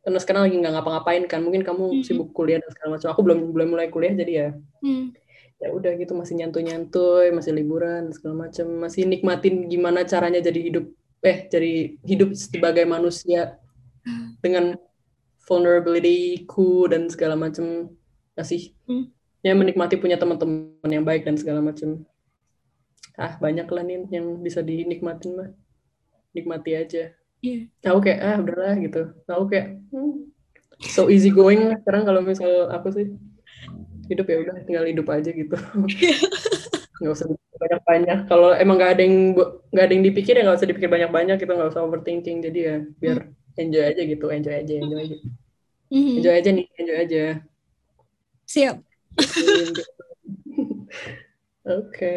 [SPEAKER 3] Karena sekarang lagi nggak ngapa-ngapain kan. Mungkin
[SPEAKER 2] Hmm.
[SPEAKER 3] kamu sibuk kuliah dan segala macam. Aku belum belum mulai kuliah jadi ya
[SPEAKER 2] Hmm.
[SPEAKER 3] ya udah gitu masih nyantuy-nyantuy, masih liburan segala macam. Masih nikmatin gimana caranya jadi hidup eh jadi hidup sebagai manusia dengan vulnerability-ku dan segala macam masih
[SPEAKER 2] Hmm.
[SPEAKER 3] ya menikmati punya teman-teman yang baik dan segala macam. Ah, banyak lah nih yang bisa dinikmatin mah. Nikmati aja.
[SPEAKER 2] Iya.
[SPEAKER 3] Aku kayak ah udahlah gitu. Aku kayak hmm, so easy going lah sekarang kalau misal aku sih hidup ya udah tinggal hidup aja gitu. nggak usah dipikir banyak-banyak. Kalau emang nggak ada yang nggak ada yang dipikir ya nggak usah dipikir banyak-banyak gitu nggak usah overthinking. Jadi ya biar enjoy aja gitu, enjoy aja, enjoy aja,
[SPEAKER 2] Mhm.
[SPEAKER 3] enjoy aja nih, enjoy aja.
[SPEAKER 2] Siap.
[SPEAKER 3] Oke.